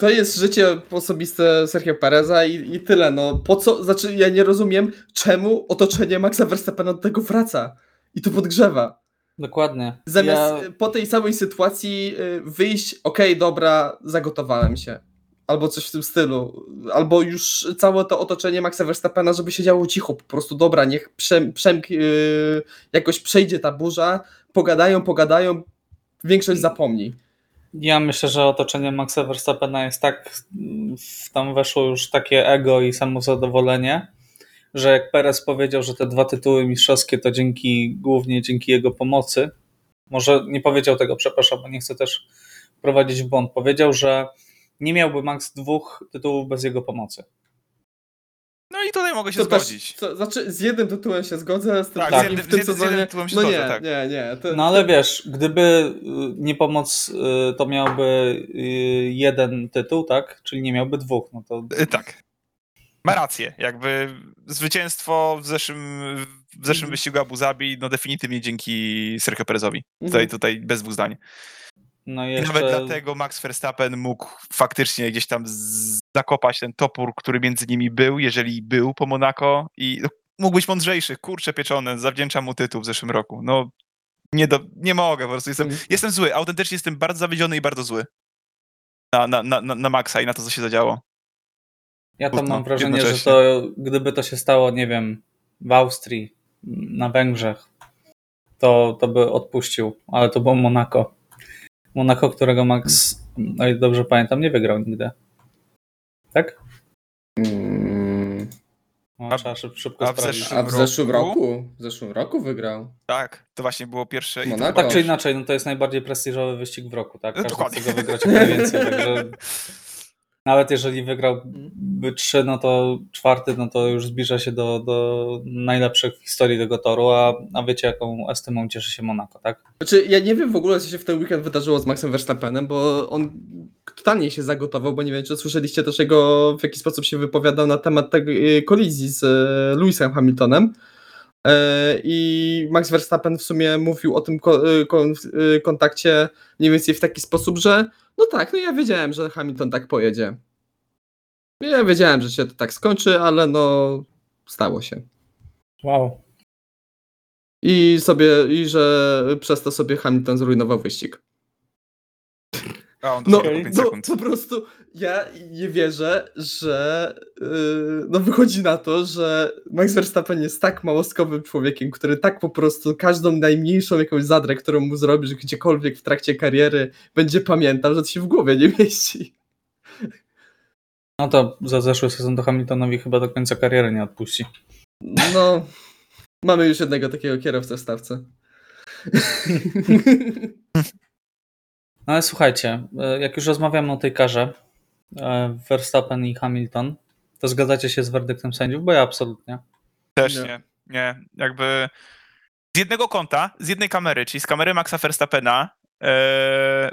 to jest życie osobiste Sergio Pereza i, i tyle. No po co? Znaczy, ja nie rozumiem, czemu otoczenie Maxa Verstappena do tego wraca i to podgrzewa. Dokładnie. Zamiast Ja- y, po tej samej sytuacji y, wyjść, okej, dobra, zagotowałem się. Albo coś w tym stylu. Albo już całe to otoczenie Maxa Verstappena, żeby siedziało cicho. Po prostu dobra, niech przem, przem, y, jakoś przejdzie ta burza, pogadają, pogadają, większość zapomni. Ja myślę, że otoczenie Maxa Verstappena jest tak, w- tam weszło już takie ego i samozadowolenie, że jak Perez powiedział, że te dwa tytuły mistrzowskie to dzięki, głównie dzięki jego pomocy, może nie powiedział tego, przepraszam, bo nie chcę też prowadzić w błąd, powiedział, że nie miałby Max dwóch tytułów bez jego pomocy. No i tutaj mogę się To też, zgodzić. to, znaczy, z jednym tytułem się zgodzę, z tym Tak, z drugim jednym- w tym z jednym- z sezonie. jednym tytułem się no zgodzę, nie, tak. nie, nie. To, No ale wiesz, gdyby y, nie pomoc, y, to miałby y, jeden tytuł, tak? Czyli nie miałby dwóch, no to Tak. Ma rację. Jakby zwycięstwo w zeszłym, w zeszłym Mhm. wyścigu Abu Zabi, no definitywnie dzięki Sergio Perezowi. Mhm. Tutaj, tutaj bez dwóch zdań. No I jeszcze... nawet dlatego Max Verstappen mógł faktycznie gdzieś tam zakopać ten topór, który między nimi był, jeżeli był po Monako i mógł być mądrzejszy. Kurcze pieczone, zawdzięczam mu tytuł w zeszłym roku. No nie, do, nie mogę, po prostu jestem, Mhm. jestem zły. Autentycznie jestem bardzo zawiedziony i bardzo zły. Na, na, na, na na Maxa i na to, co się zadziało. Ja Smutno, mam wrażenie, że to gdyby to się stało, nie wiem, w Austrii, na Węgrzech, to, to by odpuścił, ale to było Monako. Monako, którego Max, o ile dobrze pamiętam, nie wygrał nigdy. Tak? Mm, No, A- trzeba szyb, szybko a w sprawdzić. zeszłym A w zeszłym roku? roku? W zeszłym roku wygrał. Tak, to właśnie było pierwsze. i Monaco. chyba Tak czy inaczej, no to jest najbardziej prestiżowy wyścig w roku, tak? No, Każdy dokładnie. chce go wygrać jak najwięcej, także nawet jeżeli wygrałby trzy, no to czwarty, no to już zbliża się do, do najlepszych w historii tego toru, a, a wiecie jaką estymą cieszy się Monaco, tak? Znaczy, ja nie wiem w ogóle, co się w ten weekend wydarzyło z Maxem Verstappenem, bo on totalnie się zagotował, bo nie wiem, czy słyszeliście też jego, w jaki sposób się wypowiadał na temat tej kolizji z e, Lewisem Hamiltonem. E, I Max Verstappen w sumie mówił o tym y, y, kontakcie mniej więcej w taki sposób, że no tak, no ja wiedziałem, że Hamilton tak pojedzie. Ja wiedziałem, że się to tak skończy, ale no stało się. Wow. I sobie, i że przez to sobie Hamilton zrujnował wyścig. A on No, no, 5 sekund. po prostu ja nie wierzę, że yy, no wychodzi na to, że Max Verstappen jest tak małostkowym człowiekiem, który tak po prostu każdą najmniejszą jakąś zadrę, którą mu zrobisz gdziekolwiek w trakcie kariery, będzie pamiętał, że to się w głowie nie mieści. No to za zeszły sezon to Hamiltonowi chyba do końca kariery nie odpuści. No, mamy już jednego takiego kierowcę w stawce. No ale słuchajcie, e, jak już rozmawiamy o tej karze e, Verstappen i Hamilton, to zgadzacie się z werdyktem sędziów? Bo ja absolutnie. Też Nie. nie. Nie, jakby z jednego kąta, z jednej kamery, czyli z kamery Maxa Verstappena, e,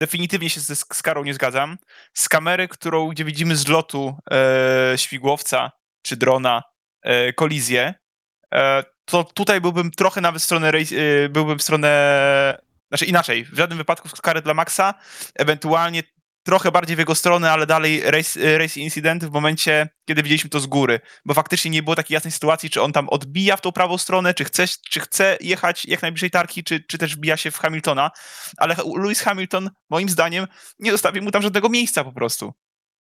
definitywnie się z, z karą nie zgadzam. Z kamery, którą, gdzie widzimy z lotu e, śmigłowca czy drona e, kolizję, e, to tutaj byłbym trochę nawet w stronę, e, byłbym w stronę, znaczy inaczej, w żadnym wypadku kary dla Maxa, ewentualnie trochę bardziej w jego stronę, ale dalej race, race incydent w momencie, kiedy widzieliśmy to z góry bo faktycznie nie było takiej jasnej sytuacji, czy on tam odbija w tą prawą stronę, czy chce, czy chce jechać jak najbliżej tarki, czy, czy też wbija się w Hamiltona, ale Lewis Hamilton, moim zdaniem, nie zostawił mu tam żadnego miejsca po prostu.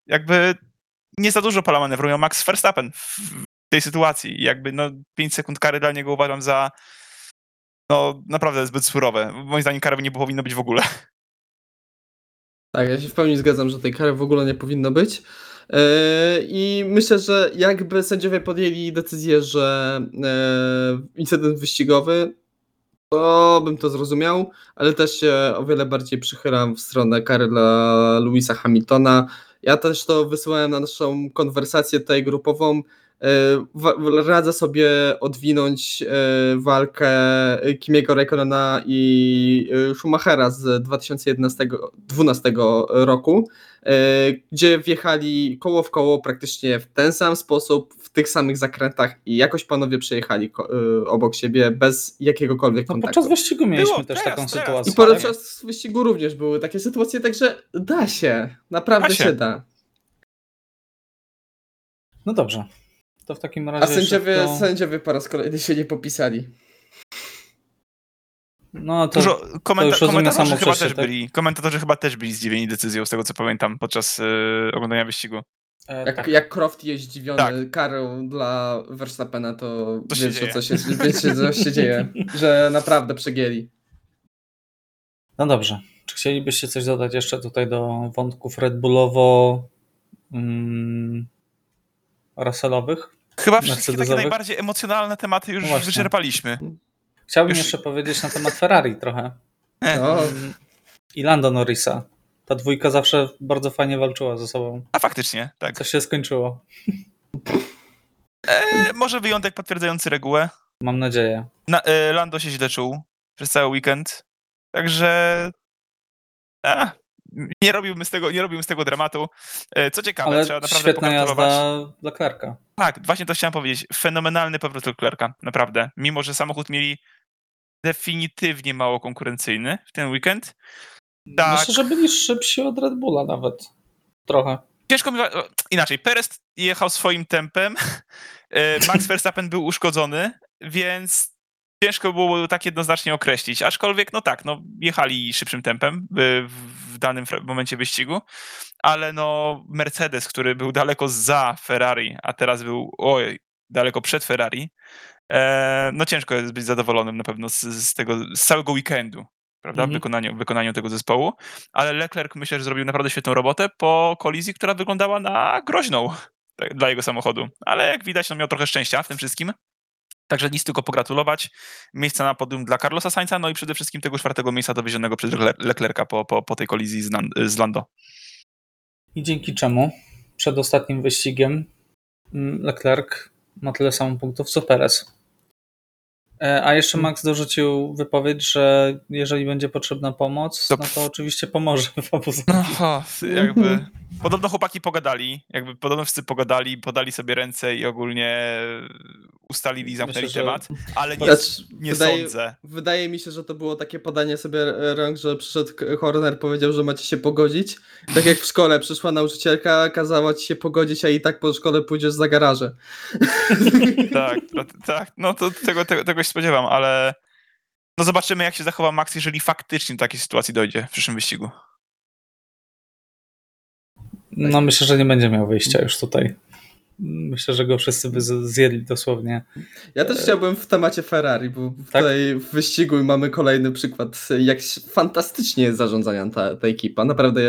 Jakby nie za dużo pola manewrują Max Verstappen w tej sytuacji. Jakby no 5 sekund kary dla niego uważam za no naprawdę zbyt surowe. Moim zdaniem kary nie powinno być w ogóle. Tak, ja się w pełni zgadzam, że tej kary w ogóle nie powinno być. Yy, I myślę, że jakby sędziowie podjęli decyzję, że yy, incydent wyścigowy, to bym to zrozumiał, ale też się o wiele bardziej przychylam w stronę kary dla Louisa Hamiltona. Ja też to wysyłałem na naszą konwersację tutaj grupową. Wa- Radzę sobie odwinąć yy, walkę Kimiego Raikkonena i yy, Schumachera z 2012 roku, gdzie wjechali koło w koło praktycznie w ten sam sposób, w tych samych zakrętach i jakoś panowie przejechali obok siebie bez jakiegokolwiek No kontaktu. podczas wyścigu mieliśmy Było, też teraz, taką teraz. sytuację. I podczas tak? wyścigu również były takie sytuacje, także da się, naprawdę Da się. się da. No dobrze. To w takim razie. A sędziowie, szybko- sędziowie po raz kolejny się nie popisali. No to. Dużo komenta- już rozumie komentatorzy chyba też tak? byli. Komentatorzy chyba też byli zdziwieni decyzją, z tego co pamiętam, podczas yy, oglądania wyścigu. e, Jak, tak. jak Croft jest zdziwiony Tak. karą dla Verstappena, to Co się dzieje? co się, wiecie, co się dzieje. Że naprawdę przegięli. No dobrze. Czy chcielibyście coś dodać jeszcze tutaj do wątków Red Bullowo mm, Russellowych? Chyba wszystkie takie najbardziej emocjonalne tematy już No właśnie. wyczerpaliśmy. Chciałbym Już- jeszcze powiedzieć na temat Ferrari trochę. No, Mm, I Lando Norrisa. Ta dwójka zawsze bardzo fajnie walczyła ze sobą. A faktycznie, tak. Co się skończyło? E, może wyjątek potwierdzający regułę. Mam nadzieję. Na, e, Lando się źle czuł przez cały weekend. Także. A, nie robiłbym z tego, nie robiłbym z tego dramatu. E, co ciekawe, Ale trzeba naprawdę świetna pogratulować. jazda Leclerca. Tak, właśnie to chciałem powiedzieć. Fenomenalny powrót Leclerca, naprawdę. Mimo, że samochód mieli definitywnie mało konkurencyjny w ten weekend. Tak. Myślę, że byli szybsi od Red Bulla nawet. Trochę. Ciężko mi. Inaczej, Perez jechał swoim tempem, e, Max Verstappen był uszkodzony, więc ciężko było tak jednoznacznie określić. Aczkolwiek, no tak, no, jechali szybszym tempem w, danym momencie wyścigu, ale no Mercedes, który był daleko za Ferrari, a teraz był oj, daleko przed Ferrari, e, no ciężko jest być zadowolonym na pewno z, z tego, z całego weekendu. Prawda, w Mhm. wykonaniu, wykonaniu tego zespołu, ale Leclerc myślę, że zrobił naprawdę świetną robotę po kolizji, która wyglądała na groźną. tak, dla jego samochodu. Ale jak widać, no miał trochę szczęścia w tym wszystkim. Także nic tylko pogratulować. Miejsca na podium dla Carlosa Sainza, no i przede wszystkim tego czwartego miejsca dowiezionego przez Le- Leclerca po, po, po tej kolizji z, Nan- z Lando. I dzięki czemu przed ostatnim wyścigiem mm, Leclerc ma tyle samo punktów co Perez. E, A jeszcze Max dorzucił wypowiedź, że jeżeli będzie potrzebna pomoc, To- no to oczywiście pomoże w obu No, jakby. Podobno chłopaki pogadali, jakby podobno wszyscy pogadali, podali sobie ręce i ogólnie ustalili i zamknęli Myślę, że- temat, ale nie, Znaczy, nie wydaje, sądzę. Wydaje mi się, że to było takie podanie sobie rąk, że przyszedł k- Horner, powiedział, że macie się pogodzić. Tak jak w szkole przyszła nauczycielka, kazała ci się pogodzić, a i tak po szkole pójdziesz za garaże. Tak, to- tak, no to tego, tego, tego się spodziewam, ale no zobaczymy, jak się zachowa Max, jeżeli faktycznie do takiej sytuacji dojdzie w przyszłym wyścigu. No myślę, że nie będzie miał wyjścia już tutaj. Myślę, że go wszyscy by zjedli dosłownie. Ja też chciałbym w temacie Ferrari, bo Tak? tutaj w wyścigu mamy kolejny przykład, jak fantastycznie jest zarządzana ta, ta ekipa. Naprawdę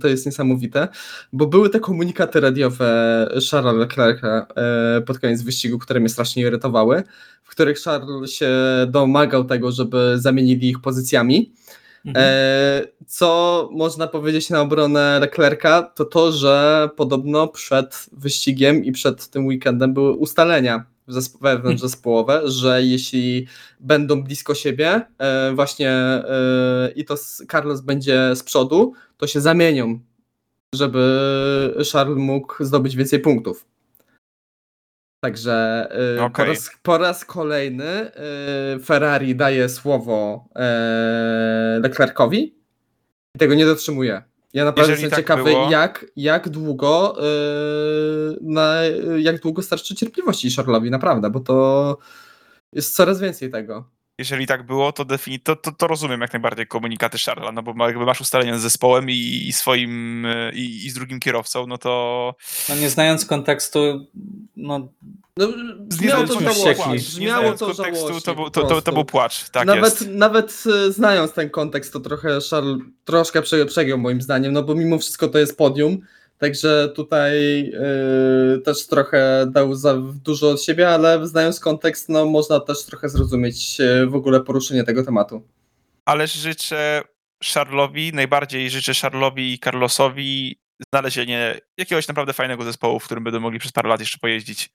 to jest niesamowite, bo były te komunikaty radiowe Charlesa Leclerca e, pod koniec wyścigu, które mnie strasznie irytowały, w których Charles się domagał tego, żeby zamienili ich pozycjami. Mhm. E, co można powiedzieć na obronę Leclerca, to to, że podobno przed wyścigiem i przed tym weekendem były ustalenia zespo- wewnątrz zespołowe, że jeśli będą blisko siebie, e, właśnie e, i to Carlos będzie z przodu, to się zamienią, żeby Charles mógł zdobyć więcej punktów. Także e, po, Okej. raz, po raz kolejny e, Ferrari daje słowo e, Leclercowi i tego nie dotrzymuje. Ja naprawdę Jeżeli jestem tak ciekawy, było- jak, jak długo e, na, jak długo starczy cierpliwości Charlesowi, naprawdę, bo to jest coraz więcej tego. Jeżeli tak było, to, defini- to, to, to rozumiem jak najbardziej komunikaty Charlesa, no bo jakby masz ustalenia z zespołem i, i swoim, e, i, i z drugim kierowcą, no to No nie znając kontekstu, no No, brzmiało to żałośnie. Brzmiało to kontekstu, to, był, to, to, to był płacz, tak nawet, jest. nawet e, znając ten kontekst, to trochę Charles troszkę prze, przegiął moim zdaniem, no bo mimo wszystko to jest podium, także tutaj e, też trochę dał za dużo od siebie, ale znając kontekst, no można też trochę zrozumieć e, w ogóle poruszenie tego tematu. Ale życzę Charlesowi, najbardziej życzę Charlesowi i Carlosowi znalezienie jakiegoś naprawdę fajnego zespołu, w którym będą mogli przez parę lat jeszcze pojeździć.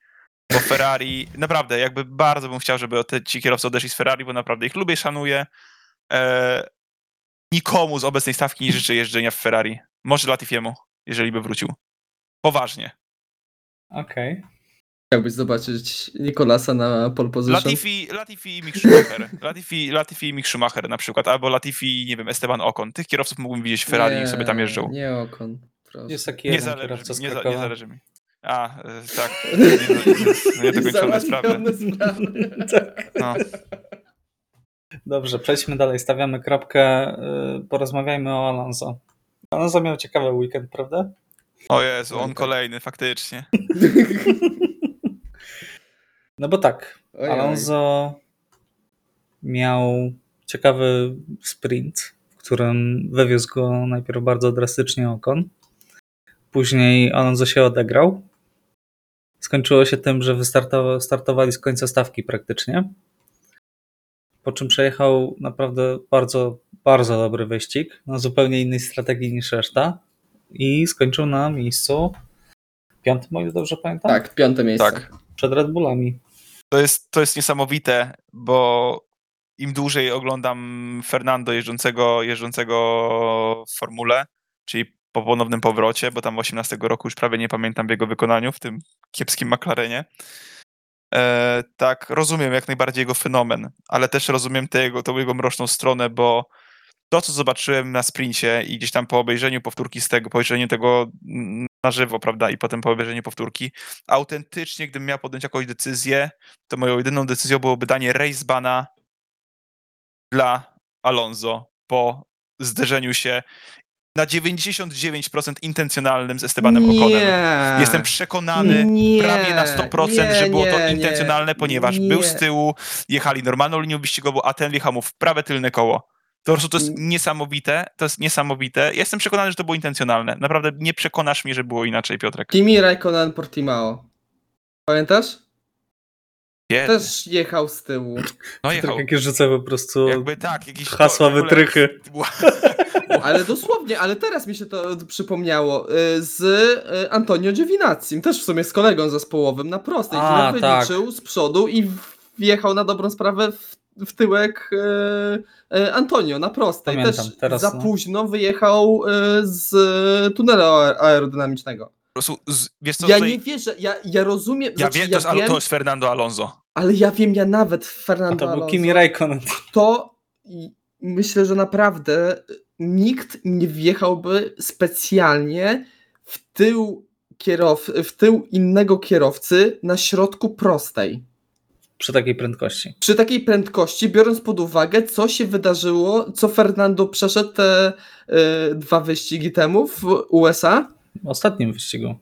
Bo Ferrari, naprawdę, jakby bardzo bym chciał, żeby te, ci kierowcy odeszli z Ferrari, bo naprawdę ich lubię, szanuję. E, nikomu z obecnej stawki nie życzę jeżdżenia w Ferrari. Może Latifiemu, jeżeli by wrócił. Poważnie. okej. Chciałbyś zobaczyć Nikolasa na pole position? Latifi, Latifi i Mick Schumacher. Latifi, Latifi i Mick Schumacher na przykład, albo Latifi, nie wiem, Esteban Ocon. Tych kierowców mógłbym widzieć w Ferrari, niech sobie tam jeżdżą. Nie Okon. proszę. Jest taki Nie jeden zależy, nie, za, nie zależy mi. A, y, tak. Nie- Niedokończone sprawy. Załatwione sprawy. No. Dobrze, przejdźmy dalej, stawiamy kropkę, y, porozmawiajmy o Alonso. Alonso miał ciekawy weekend, prawda? O Jezu, on kolejny, faktycznie. No bo tak, Ojej. Alonso miał ciekawy sprint, w którym wywiózł go najpierw bardzo drastycznie Okon. Później Alonso się odegrał. Skończyło się tym, że wystartowa- startowali z końca stawki praktycznie. Po czym przejechał naprawdę bardzo, bardzo dobry wyścig na zupełnie innej strategii niż reszta. I skończył na miejscu piątym, o ile dobrze pamiętam? Tak, piąte miejsce. Tak. Przed Red Bullami. To jest, to jest niesamowite, bo im dłużej oglądam Fernando jeżdżącego, jeżdżącego w formule, czyli po ponownym powrocie, bo tam 18 roku już prawie nie pamiętam w jego wykonaniu, w tym kiepskim McLarenie. E, tak, rozumiem jak najbardziej jego fenomen, ale też rozumiem tę jego, tą jego mroczną stronę, bo to, co zobaczyłem na sprincie i gdzieś tam po obejrzeniu powtórki z tego, po obejrzeniu tego na żywo, prawda, i potem po obejrzeniu powtórki, autentycznie, gdybym miał podjąć jakąś decyzję, to moją jedyną decyzją byłoby danie racebana dla Alonso po zderzeniu się na 99% intencjonalnym z Estebanem Oconem. Jestem przekonany nie, prawie na 100%, nie, że było to nie, intencjonalne, nie, ponieważ nie. był z tyłu, jechali normalną linią wyścigową, a ten wjechał mu w prawe tylne koło. To po prostu to jest niesamowite, to jest niesamowite. Jestem przekonany, że to było intencjonalne. Naprawdę nie przekonasz mnie, że było inaczej, Piotrek. Kimi Raikkonen Portimao. Pamiętasz? Kiedy? Też jechał z tyłu. No Tak jechał. jakieś rzucę po prostu Jakby tak, jakiś to- hasła, ogóle- wytrychy. Ale dosłownie, ale teraz mi się to przypomniało. y, Z y, Antonio Giovinazzi, też w sumie z kolegą zespołowym na prostej, A, który tak. wyliczył z przodu i wjechał na dobrą sprawę w, w tyłek y, y, Antonio na prostej. Pamiętam, też teraz, za no. późno wyjechał y, z tunelu aer- aerodynamicznego. Po prostu, z- wiesz co, Ja tutaj- nie wierzę, ja, ja rozumiem, ja znaczy, wiem, to jest, wiem to jest Fernando Alonso. ale ja wiem, ja nawet A Fernando to był Alonso, Kimi Raikkonen. to myślę, że naprawdę nikt nie wjechałby specjalnie w tył, kierow, w tył innego kierowcy na środku prostej. Przy takiej prędkości. Przy takiej prędkości, biorąc pod uwagę, co się wydarzyło, co Fernando przeszedł te y, dwa wyścigi temu w USA. W ostatnim wyścigu.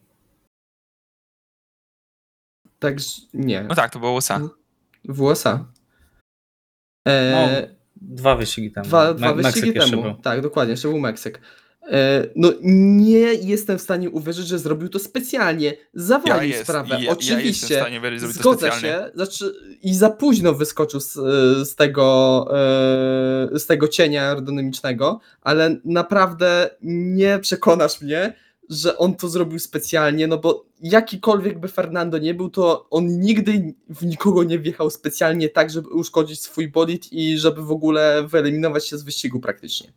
Także nie, No tak, to było USA. w USA. E, Dwa wyścigi temu. Dwa, dwa Meksyk wyścigi temu. był. Tak, dokładnie, jeszcze był Meksyk. E, No nie jestem w stanie uwierzyć, że zrobił to specjalnie. Zawalił jest- sprawę. ja- ja jestem w Oczywiście. stanie wierzyć, Zgodzę się. Znaczy, I za późno wyskoczył z, z, tego, e, z tego cienia aerodynamicznego, ale naprawdę nie przekonasz mnie, że on to zrobił specjalnie, no bo jakikolwiek by Fernando nie był, to on nigdy w nikogo nie wjechał specjalnie tak, żeby uszkodzić swój bolid i żeby w ogóle wyeliminować się z wyścigu praktycznie.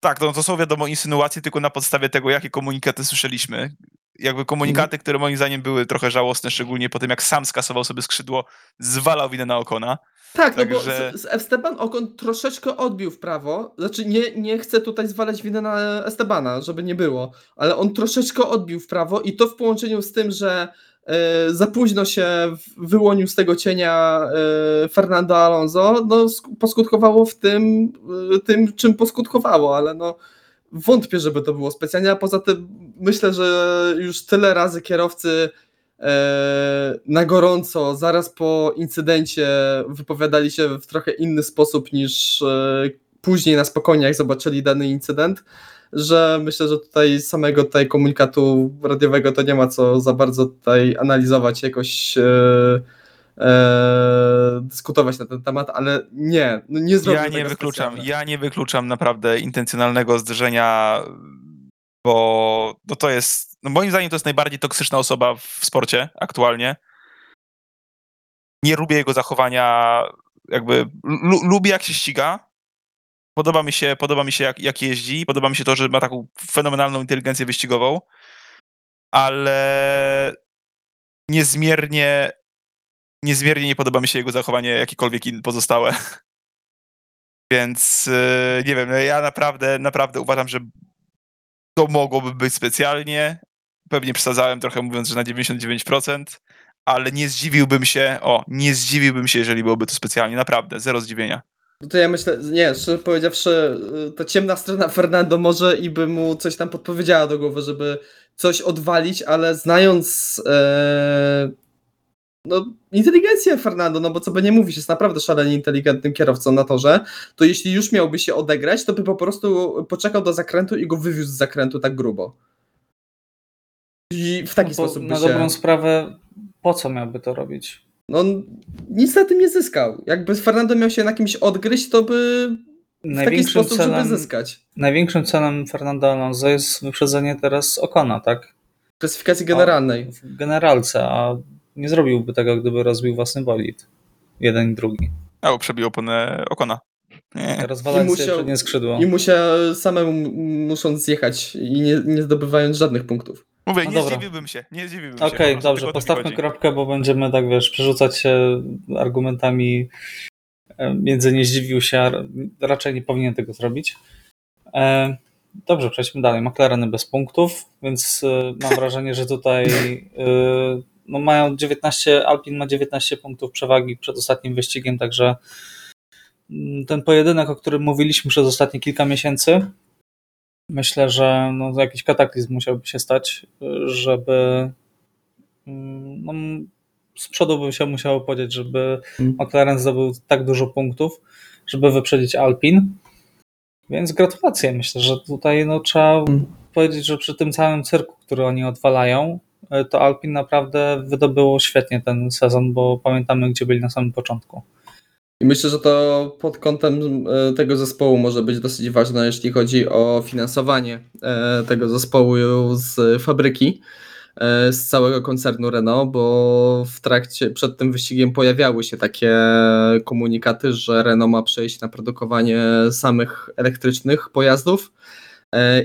Tak, no to są wiadomo insynuacje tylko na podstawie tego, jakie komunikaty słyszeliśmy. Jakby komunikaty, które moim zdaniem były trochę żałosne, szczególnie po tym, jak sam skasował sobie skrzydło, zwalał winę na Okona. Tak, no Także- bo z- z Esteban Ocon troszeczkę odbił w prawo. Znaczy, nie, nie chcę tutaj zwalać winę na Estebana, żeby nie było, ale on troszeczkę odbił w prawo i to w połączeniu z tym, że za późno się wyłonił z tego cienia e, Fernando Alonso, no sk- poskutkowało w tym, e, tym, czym poskutkowało, ale no wątpię, żeby to było specjalnie, a poza tym myślę, że już tyle razy kierowcy e, na gorąco, zaraz po incydencie wypowiadali się w trochę inny sposób niż e, później na spokojnie, jak zobaczyli dany incydent, że myślę, że tutaj samego tutaj komunikatu radiowego to nie ma co za bardzo tutaj analizować, jakoś e, e, dyskutować na ten temat, ale nie, no nie Ja nie wykluczam, specjalnie. ja nie wykluczam naprawdę intencjonalnego zderzenia, bo no to jest, no moim zdaniem to jest najbardziej toksyczna osoba w sporcie aktualnie. Nie lubię jego zachowania, jakby lu- lubię jak się ściga. Podoba mi się, podoba mi się jak, jak jeździ, podoba mi się to, że ma taką fenomenalną inteligencję wyścigową, ale niezmiernie niezmiernie nie podoba mi się jego zachowanie jakiekolwiek inne pozostałe. Więc yy, nie wiem, no ja naprawdę, naprawdę uważam, że to mogłoby być specjalnie. Pewnie przesadzałem trochę mówiąc, że na 99%, ale nie zdziwiłbym się, o, nie zdziwiłbym się, jeżeli byłoby to specjalnie. Naprawdę, zero zdziwienia. No to ja myślę, nie, szczerze powiedziawszy, y, ta ciemna strona Fernando może i by mu coś tam podpowiedziała do głowy, żeby coś odwalić, ale znając e, no, inteligencję Fernando, no bo co by nie mówić, jest naprawdę szalenie inteligentnym kierowcą na torze, to jeśli już miałby się odegrać, to by po prostu poczekał do zakrętu i go wywiózł z zakrętu tak grubo. I w taki No sposób by Na się... dobrą sprawę, po co miałby to robić? No, nic na tym nie zyskał. Jakby Fernando miał się na kimś odgryźć, to by w taki Największym sposób, żeby celem, zyskać. największym celem Fernando Alonso jest wyprzedzenie teraz Okona, tak? W klasyfikacji generalnej. W generalce, a nie zrobiłby tego, gdyby rozbił własny bolid. Jeden i drugi. A, bo przebił oponę Okona. Nie. Rozwalając musiał... przednie skrzydło. I musiał samemu musząc zjechać i nie, nie zdobywając żadnych punktów. Mówię, No nie dobra. zdziwiłbym się, nie zdziwiłbym się. Okej, dobrze, postawmy kropkę, bo będziemy tak, wiesz, przerzucać się argumentami e, między nie zdziwił się, a raczej nie powinien tego zrobić. E, Dobrze, przejdźmy dalej. McLareny bez punktów, więc e, mam wrażenie, że tutaj no mają 19, Alpin ma 19 punktów przewagi przed ostatnim wyścigiem, także mm, ten pojedynek, o którym mówiliśmy przez ostatnie kilka miesięcy, myślę, że no, jakiś kataklizm musiałby się stać, żeby mm, no, z przodu by się musiało podzieć, żeby Mm. McLaren zdobył tak dużo punktów, żeby wyprzedzić Alpin. Więc gratulacje. Myślę, że tutaj no, trzeba hmm. powiedzieć, że przy tym całym cyrku, który oni odwalają, to Alpin naprawdę wydobyło świetnie ten sezon, bo pamiętamy, gdzie byli na samym początku. I myślę, że to pod kątem e, tego zespołu może być dosyć ważne, jeśli chodzi o finansowanie e, tego zespołu z fabryki, e, z całego koncernu Renault, bo w trakcie, przed tym wyścigiem pojawiały się takie komunikaty, że Renault ma przejść na produkowanie samych elektrycznych pojazdów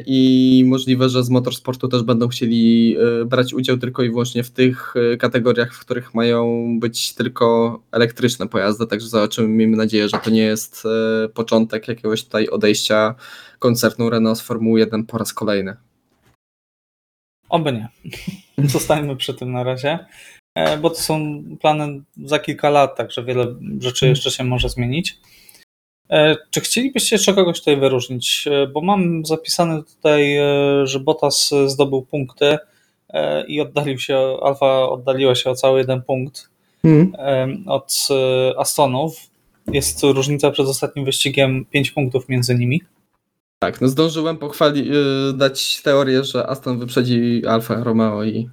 i możliwe, że z motorsportu też będą chcieli e, brać udział tylko i wyłącznie w tych e, kategoriach, w których mają być tylko elektryczne pojazdy, także zobaczymy, miejmy nadzieję, że to nie jest początek jakiegoś tutaj odejścia koncernu Renault z Formuły 1 po raz kolejny. Oby nie. Zostańmy przy tym na razie, bo to są plany za kilka lat, także wiele rzeczy jeszcze się może zmienić. E, czy chcielibyście jeszcze kogoś tutaj wyróżnić? E, bo mam zapisane tutaj, e, że Bottas zdobył punkty i oddalił się, Alfa oddaliła się o cały jeden punkt hmm. od Astonów. Jest różnica przed ostatnim wyścigiem 5 punktów między nimi. Tak, no zdążyłem pochwalić, dać teorię, że Aston wyprzedzi Alfa Romeo i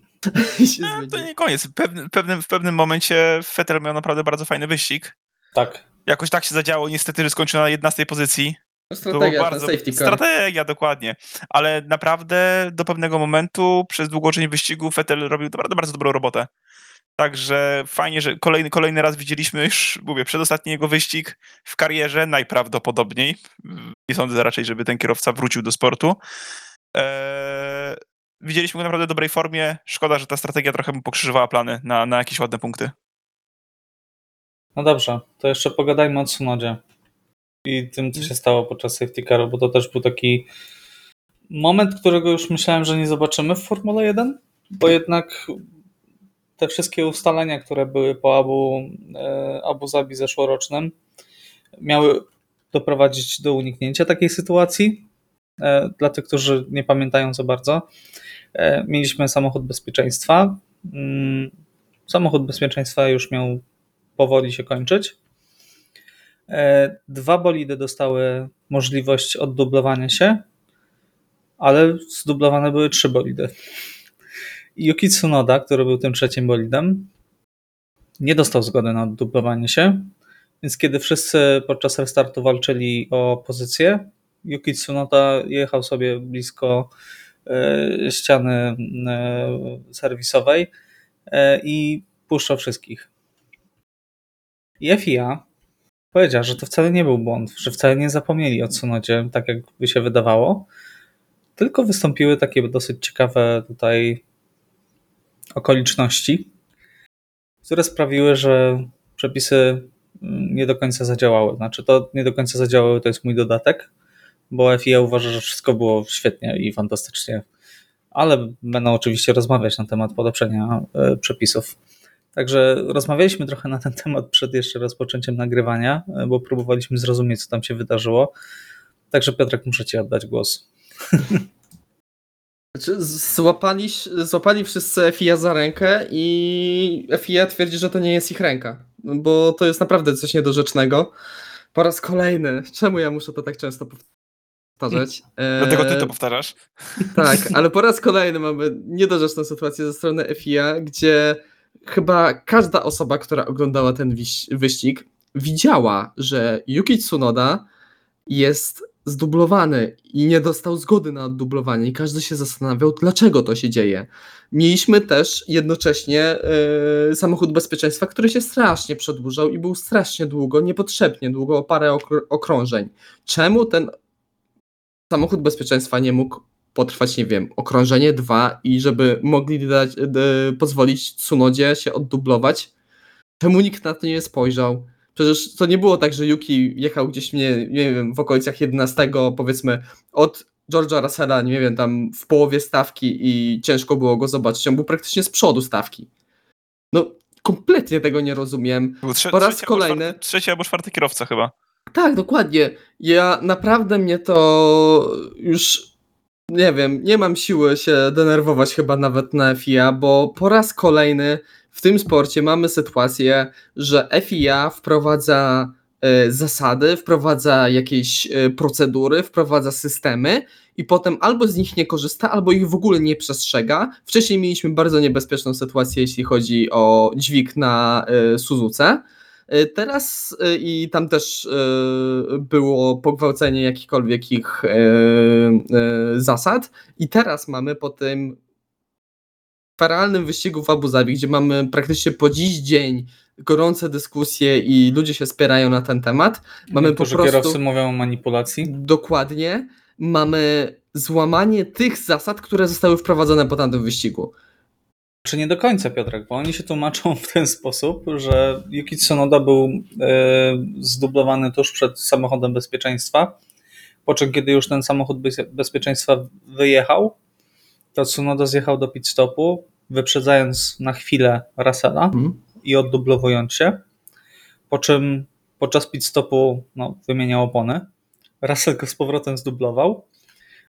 no, to nie koniec. W pewnym, w pewnym momencie Vettel miał naprawdę bardzo fajny wyścig. Tak jakoś tak się zadziało niestety, że skończył na 11 pozycji. No, strategia, bardzo, safety car. Strategia, dokładnie. Ale naprawdę do pewnego momentu przez długą część wyścigu Vettel robił naprawdę bardzo dobrą robotę. Także fajnie, że kolejny, kolejny raz widzieliśmy już, mówię, przedostatni jego wyścig w karierze, najprawdopodobniej. Nie sądzę raczej, żeby ten kierowca wrócił do sportu. Eee, widzieliśmy go naprawdę w dobrej formie. Szkoda, że ta strategia trochę mu pokrzyżowała plany na, na jakieś ładne punkty. No dobrze, to jeszcze pogadajmy o Tsunodzie i tym, co się stało podczas safety caru, bo to też był taki moment, którego już myślałem, że nie zobaczymy w Formule 1, bo jednak te wszystkie ustalenia, które były po Abu, e, Abu Zabi zeszłorocznym, miały doprowadzić do uniknięcia takiej sytuacji. E, dla tych, którzy nie pamiętają za bardzo, e, mieliśmy samochód bezpieczeństwa. Mm, samochód bezpieczeństwa już miał powoli się kończyć. E, dwa bolidy dostały możliwość oddublowania się, ale zdublowane były trzy bolidy. Yuki Tsunoda, który był tym trzecim bolidem, nie dostał zgody na oddublowanie się, więc kiedy wszyscy podczas restartu walczyli o pozycję, Yuki Tsunoda jechał sobie blisko e, ściany e, serwisowej i puszczał wszystkich. I FIA powiedziała, że to wcale nie był błąd, że wcale nie zapomnieli o Tsunodzie, tak jak by się wydawało, tylko wystąpiły takie dosyć ciekawe tutaj okoliczności, które sprawiły, że przepisy nie do końca zadziałały. Znaczy, to nie do końca zadziałały, to jest mój dodatek, bo FIA uważa, że wszystko było świetnie i fantastycznie, ale będą oczywiście rozmawiać na temat polepszenia e, przepisów. Także rozmawialiśmy trochę na ten temat przed jeszcze rozpoczęciem nagrywania, e, bo próbowaliśmy zrozumieć, co tam się wydarzyło. Także Piotrek, muszę Ci oddać głos. Znaczy, złapali, złapali wszyscy FIA za rękę i FIA twierdzi, że to nie jest ich ręka, bo to jest naprawdę coś niedorzecznego. Po raz kolejny. Czemu ja muszę to tak często powtarzać? Dlatego ty to powtarzasz. Tak, ale po raz kolejny mamy niedorzeczną sytuację ze strony FIA, gdzie chyba każda osoba, która oglądała ten wyścig, widziała, że Yuki Tsunoda jest zdublowany i nie dostał zgody na oddublowanie i każdy się zastanawiał, dlaczego to się dzieje. Mieliśmy też jednocześnie yy, samochód bezpieczeństwa, który się strasznie przedłużał i był strasznie długo, niepotrzebnie długo, o parę okrążeń. Czemu ten samochód bezpieczeństwa nie mógł potrwać, nie wiem, okrążenie dwa i żeby mogli dać, pozwolić Tsunodzie się oddublować. Czemu nikt na to nie spojrzał? Przecież to nie było tak, że Yuki jechał gdzieś, nie, nie wiem, w okolicach 11, powiedzmy, od George'a Russella, nie wiem, tam w połowie stawki i ciężko było go zobaczyć. On był praktycznie z przodu stawki. No, kompletnie tego nie rozumiem. Trze- po raz kolejny. Albo trzeci albo czwarty kierowca chyba. Tak, dokładnie. Ja naprawdę mnie to już nie wiem, nie mam siły się denerwować chyba nawet na FIA, bo po raz kolejny w tym sporcie mamy sytuację, że FIA wprowadza e, zasady, wprowadza jakieś e, procedury, wprowadza systemy i potem albo z nich nie korzysta, albo ich w ogóle nie przestrzega. Wcześniej mieliśmy bardzo niebezpieczną sytuację, jeśli chodzi o dźwig na e, Suzuce. E, Teraz e, i tam też e, było pogwałcenie jakichkolwiek ich zasad. I teraz mamy po tym feralnym wyścigu w Abu Zabi, gdzie mamy praktycznie po dziś dzień gorące dyskusje i ludzie się spierają na ten temat. Mamy po prostu kierowcy mówią o manipulacji. dokładnie mamy złamanie tych zasad, które zostały wprowadzone po tamtym wyścigu. Czy nie do końca, Piotrek, bo oni się tłumaczą w ten sposób, że Yuki Tsunoda był e, zdublowany tuż przed samochodem bezpieczeństwa, po czym kiedy już ten samochód bez- bezpieczeństwa wyjechał, to Tsunoda zjechał do pit stopu, wyprzedzając na chwilę Russella Mhm. i oddublowując się, po czym podczas pit stopu no, wymieniał opony. Russell go z powrotem zdublował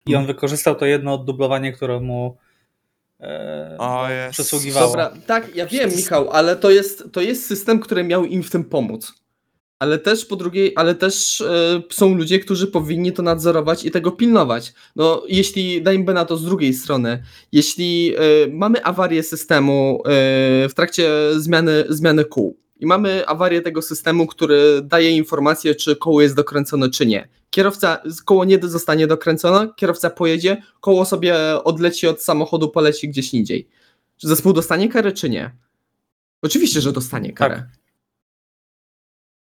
i on Mhm. wykorzystał to jedno oddublowanie, które mu e, O, no, jest. przysługiwało. Dobra, tak, ja wiem, Michał, ale to jest, to jest system, który miał im w tym pomóc. Ale też po drugiej, ale też e, są ludzie, którzy powinni to nadzorować i tego pilnować. No, jeśli, dajmy na to z drugiej strony, jeśli e, mamy awarię systemu w trakcie zmiany, zmiany kół i mamy awarię tego systemu, który daje informację, czy koło jest dokręcone, czy nie. Kierowca, koło nie zostanie dokręcone, kierowca pojedzie, koło sobie odleci od samochodu, poleci gdzieś indziej. Czy zespół dostanie karę, czy nie? Oczywiście, że dostanie karę. Tak.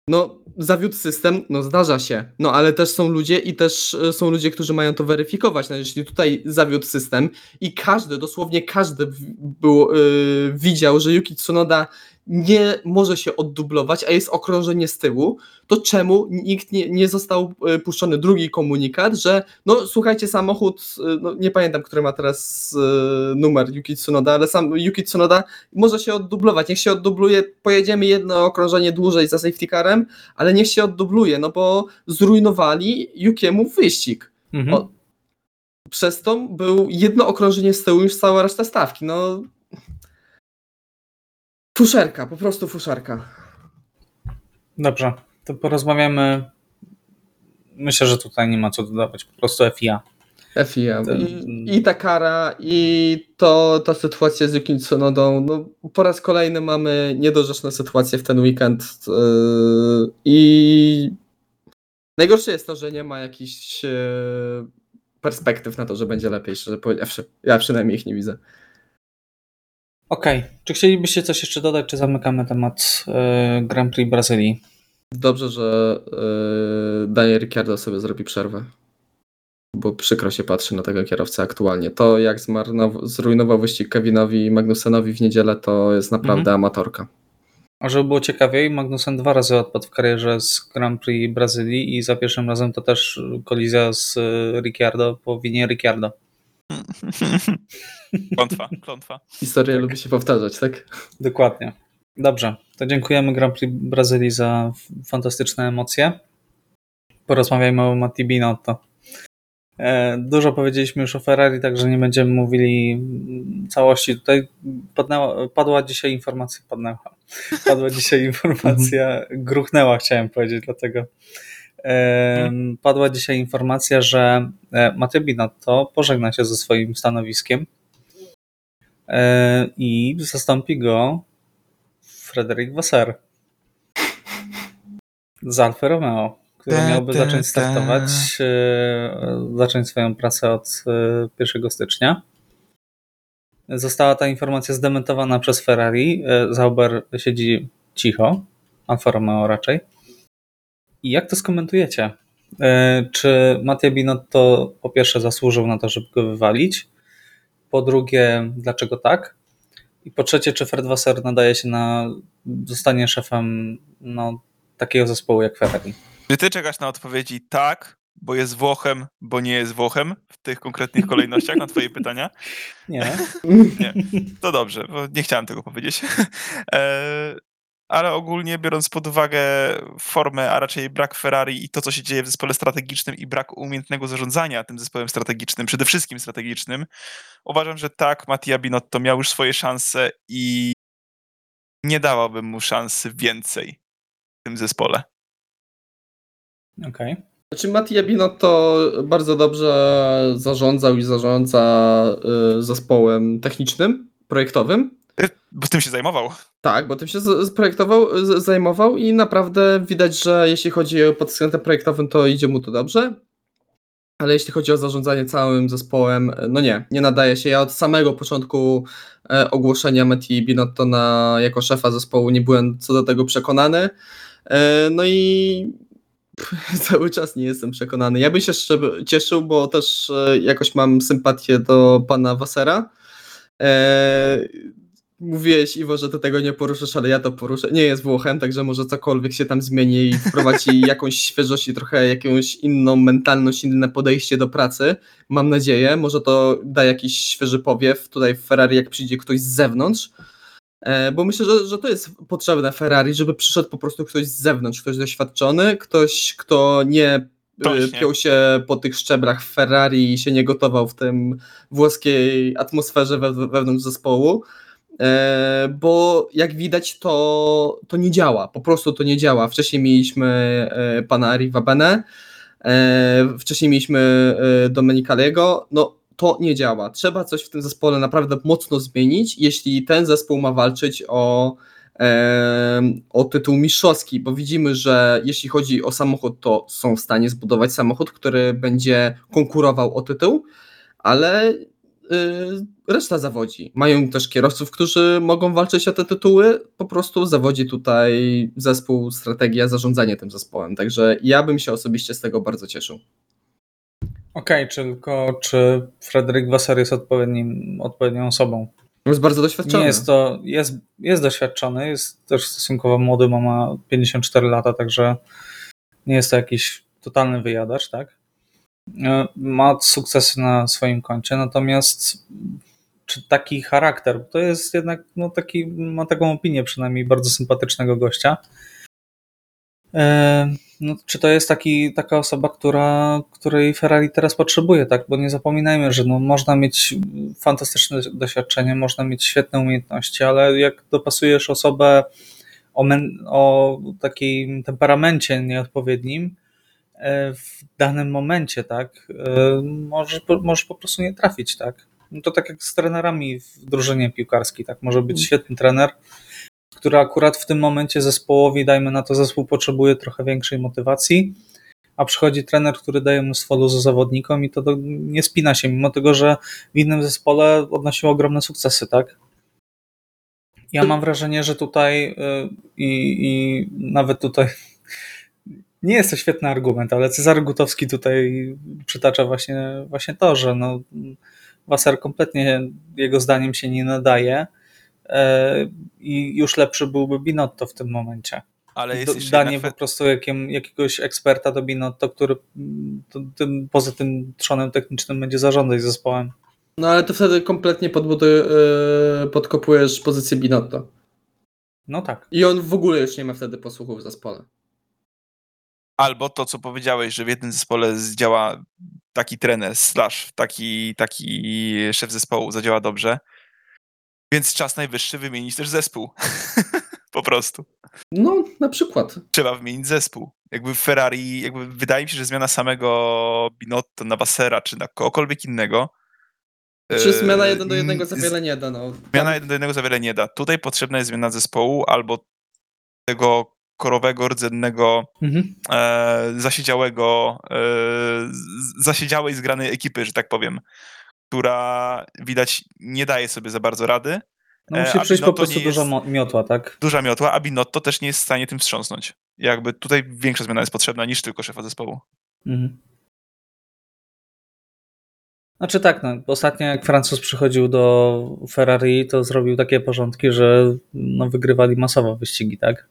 No, zawiódł system, no zdarza się. No, ale też są ludzie i też e, są ludzie, którzy mają to weryfikować. No, jeśli tutaj zawiódł system i każdy, dosłownie każdy był, yy, widział, że Yuki Tsunoda nie może się oddublować, a jest okrążenie z tyłu, to czemu nikt nie, nie został e, puszczony drugi komunikat, że no słuchajcie, samochód, e, no, nie pamiętam, który ma teraz e, numer Yuki Tsunoda, ale sam Yuki Tsunoda może się oddublować, niech się oddubluje, pojedziemy jedno okrążenie dłużej za safety carem, ale niech się oddubluje, no bo zrujnowali Yukiemu wyścig. Mhm. O, przez to był jedno okrążenie z tyłu niż cała reszta stawki, no fuszerka, po prostu fuszerka. Dobrze, to porozmawiamy. Myślę, że tutaj nie ma co dodawać, po prostu FIA. FIA. I, I ta kara, i to ta sytuacja z Yuki Tsunodą, no po raz kolejny mamy niedorzeczne sytuacje w ten weekend yy, i najgorsze jest to, że nie ma jakichś yy, perspektyw na to, że będzie lepiej, szczerze powiedziawszy. Ja przynajmniej ich nie widzę. Okej, czy chcielibyście coś jeszcze dodać, czy zamykamy temat e, Grand Prix Brazylii? Dobrze, że yy, Daniel Ricciardo sobie zrobi przerwę. Bo przykro się patrzy na tego kierowcę aktualnie. To jak zmarnow- zrujnował wyścig Kevinowi i Magnusenowi w niedzielę, to jest naprawdę Mhm. amatorka. A żeby było ciekawiej, Magnussen dwa razy odpadł w karierze z Grand Prix Brazylii i za pierwszym razem to też kolizja z e, Ricciardo po winie Ricciardo. Klątwa, klątwa. Historia lubi się powtarzać, tak? Dokładnie. Dobrze, to dziękujemy Grand Prix Brazylii za fantastyczne emocje. Porozmawiajmy o Matti Binotto. E, Dużo powiedzieliśmy już o Ferrari, także nie będziemy mówili całości. Tutaj padnęła, padła dzisiaj informacja, padnęła, padła dzisiaj informacja, gruchnęła chciałem powiedzieć, dlatego padła dzisiaj informacja, że e, Matteo Binotto pożegna się ze swoim stanowiskiem e, i zastąpi go Frederick Wasser z Alfa Romeo, który miałby zacząć ta. startować, e, zacząć swoją pracę od e, 1 stycznia. Została ta informacja zdementowana przez Ferrari. Zauber siedzi cicho, Alfa Romeo raczej. I jak to skomentujecie? E, Czy Mattia Binotto po pierwsze zasłużył na to, żeby go wywalić? Po drugie, dlaczego tak? I po trzecie, czy Fred Wasser nadaje się na zostanie szefem no, takiego zespołu jak Ferrari? Czy ty czekasz na odpowiedzi tak, bo jest Włochem, bo nie jest Włochem w tych konkretnych kolejnościach na twoje pytania? Nie. Nie. To dobrze, bo nie chciałem tego powiedzieć. Ale ogólnie biorąc pod uwagę formę, a raczej brak Ferrari i to, co się dzieje w zespole strategicznym i brak umiejętnego zarządzania tym zespołem strategicznym, przede wszystkim strategicznym, uważam, że tak, Mattia Binotto miał już swoje szanse i nie dawałbym mu szansy więcej w tym zespole. Okej. Okay. Znaczy Mattia Binotto bardzo dobrze zarządzał i zarządza y, zespołem technicznym, projektowym. Bo tym się zajmował. Tak, bo tym się projektował, zajmował i naprawdę widać, że jeśli chodzi o pod względem projektowym, to idzie mu to dobrze. Ale jeśli chodzi o zarządzanie całym zespołem, no nie, nie nadaje się. Ja od samego początku e, ogłoszenia Meti Binotto na, jako szefa zespołu nie byłem co do tego przekonany. E, no i cały czas nie jestem przekonany. Ja bym się jeszcze cieszył, bo też e, jakoś mam sympatię do pana Wasera. Mówiłeś, Iwo, że ty tego nie poruszysz, ale ja to poruszę. Nie jest Włochem, także może cokolwiek się tam zmieni i wprowadzi jakąś świeżość i trochę jakąś inną mentalność, inne podejście do pracy. Mam nadzieję. Może to da jakiś świeży powiew tutaj w Ferrari, jak przyjdzie ktoś z zewnątrz. E, bo myślę, że, że to jest potrzebne Ferrari, żeby przyszedł po prostu ktoś z zewnątrz, ktoś doświadczony, ktoś, kto nie Właśnie. piął się po tych szczebrach w Ferrari i się nie gotował w tym włoskiej atmosferze wewnątrz zespołu E, bo jak widać to, to nie działa, po prostu to nie działa. Wcześniej mieliśmy e, pana Arriva Bene, e, wcześniej mieliśmy Domenicalego, no to nie działa. Trzeba coś w tym zespole naprawdę mocno zmienić, jeśli ten zespół ma walczyć o, o tytuł mistrzowski, bo widzimy, że jeśli chodzi o samochód, to są w stanie zbudować samochód, który będzie konkurował o tytuł, ale reszta zawodzi. Mają też kierowców, którzy mogą walczyć o te tytuły. Po prostu zawodzi tutaj zespół, strategia, zarządzanie tym zespołem. Także ja bym się osobiście z tego bardzo cieszył. Okej, okay, tylko czy Frederick Wasser jest odpowiednim, odpowiednią osobą? Jest bardzo doświadczony. Nie jest to, jest, jest doświadczony, jest też stosunkowo młody, ma 54 lata, także nie jest to jakiś totalny wyjadacz, tak? E, ma sukcesy na swoim koncie, natomiast czy taki charakter, to jest jednak no, taki, ma taką opinię przynajmniej bardzo sympatycznego gościa. E, no, czy to jest taki, taka osoba, która, której Ferrari teraz potrzebuje, tak? Bo nie zapominajmy, że no, można mieć fantastyczne doświadczenie, można mieć świetne umiejętności, ale jak dopasujesz osobę o, men, o takim temperamencie nieodpowiednim, w danym momencie, tak, e, możesz, możesz po prostu nie trafić, tak. No to tak jak z trenerami w drużynie piłkarskiej, tak, może być mm. świetny trener, który akurat w tym momencie zespołowi, dajmy na to, zespół potrzebuje trochę większej motywacji, a przychodzi trener, który daje mnóstwo luzu zawodnikom i to nie spina się, mimo tego, że w innym zespole odnosił ogromne sukcesy, tak? Ja mam wrażenie, że tutaj i, i nawet tutaj nie jest to świetny argument, ale Cezary Gutowski tutaj przytacza właśnie, właśnie to, że no, Wasser kompletnie jego zdaniem się nie nadaje e, i już lepszy byłby Binotto w tym momencie. Ale jest Danie po prostu jakim, jakiegoś eksperta do Binotto, który to, tym, poza tym trzonem technicznym będzie zarządzać zespołem. No ale to wtedy kompletnie podbudy, yy, podkopujesz pozycję Binotto. No tak. I on w ogóle już nie ma wtedy posłuchów w zespole. Albo to, co powiedziałeś, że w jednym zespole działa taki trener, slash taki, taki szef zespołu zadziała dobrze, więc czas najwyższy wymienić też zespół. po prostu. No, na przykład. Trzeba wymienić zespół. Jakby w Ferrari, jakby wydaje mi się, że zmiana samego Binotto na Bassera, czy na kogokolwiek innego. Czy zmiana jeden do jednego za wiele nie da. No. Zmiana jeden do jednego za wiele nie da. Tutaj potrzebna jest zmiana zespołu albo tego korowego, rdzennego, mhm. e, zasiedziałego, e, zasiedziałej, zgranej ekipy, że tak powiem, która widać nie daje sobie za bardzo rady. No musi e, przyjść po prostu duża miotła, tak? Duża miotła, a Binotto też nie jest w stanie tym wstrząsnąć. Jakby tutaj większa zmiana jest potrzebna niż tylko szefa zespołu. Mhm. Znaczy tak, no, ostatnio jak Francuz przychodził do Ferrari, to zrobił takie porządki, że no, wygrywali masowo wyścigi, tak?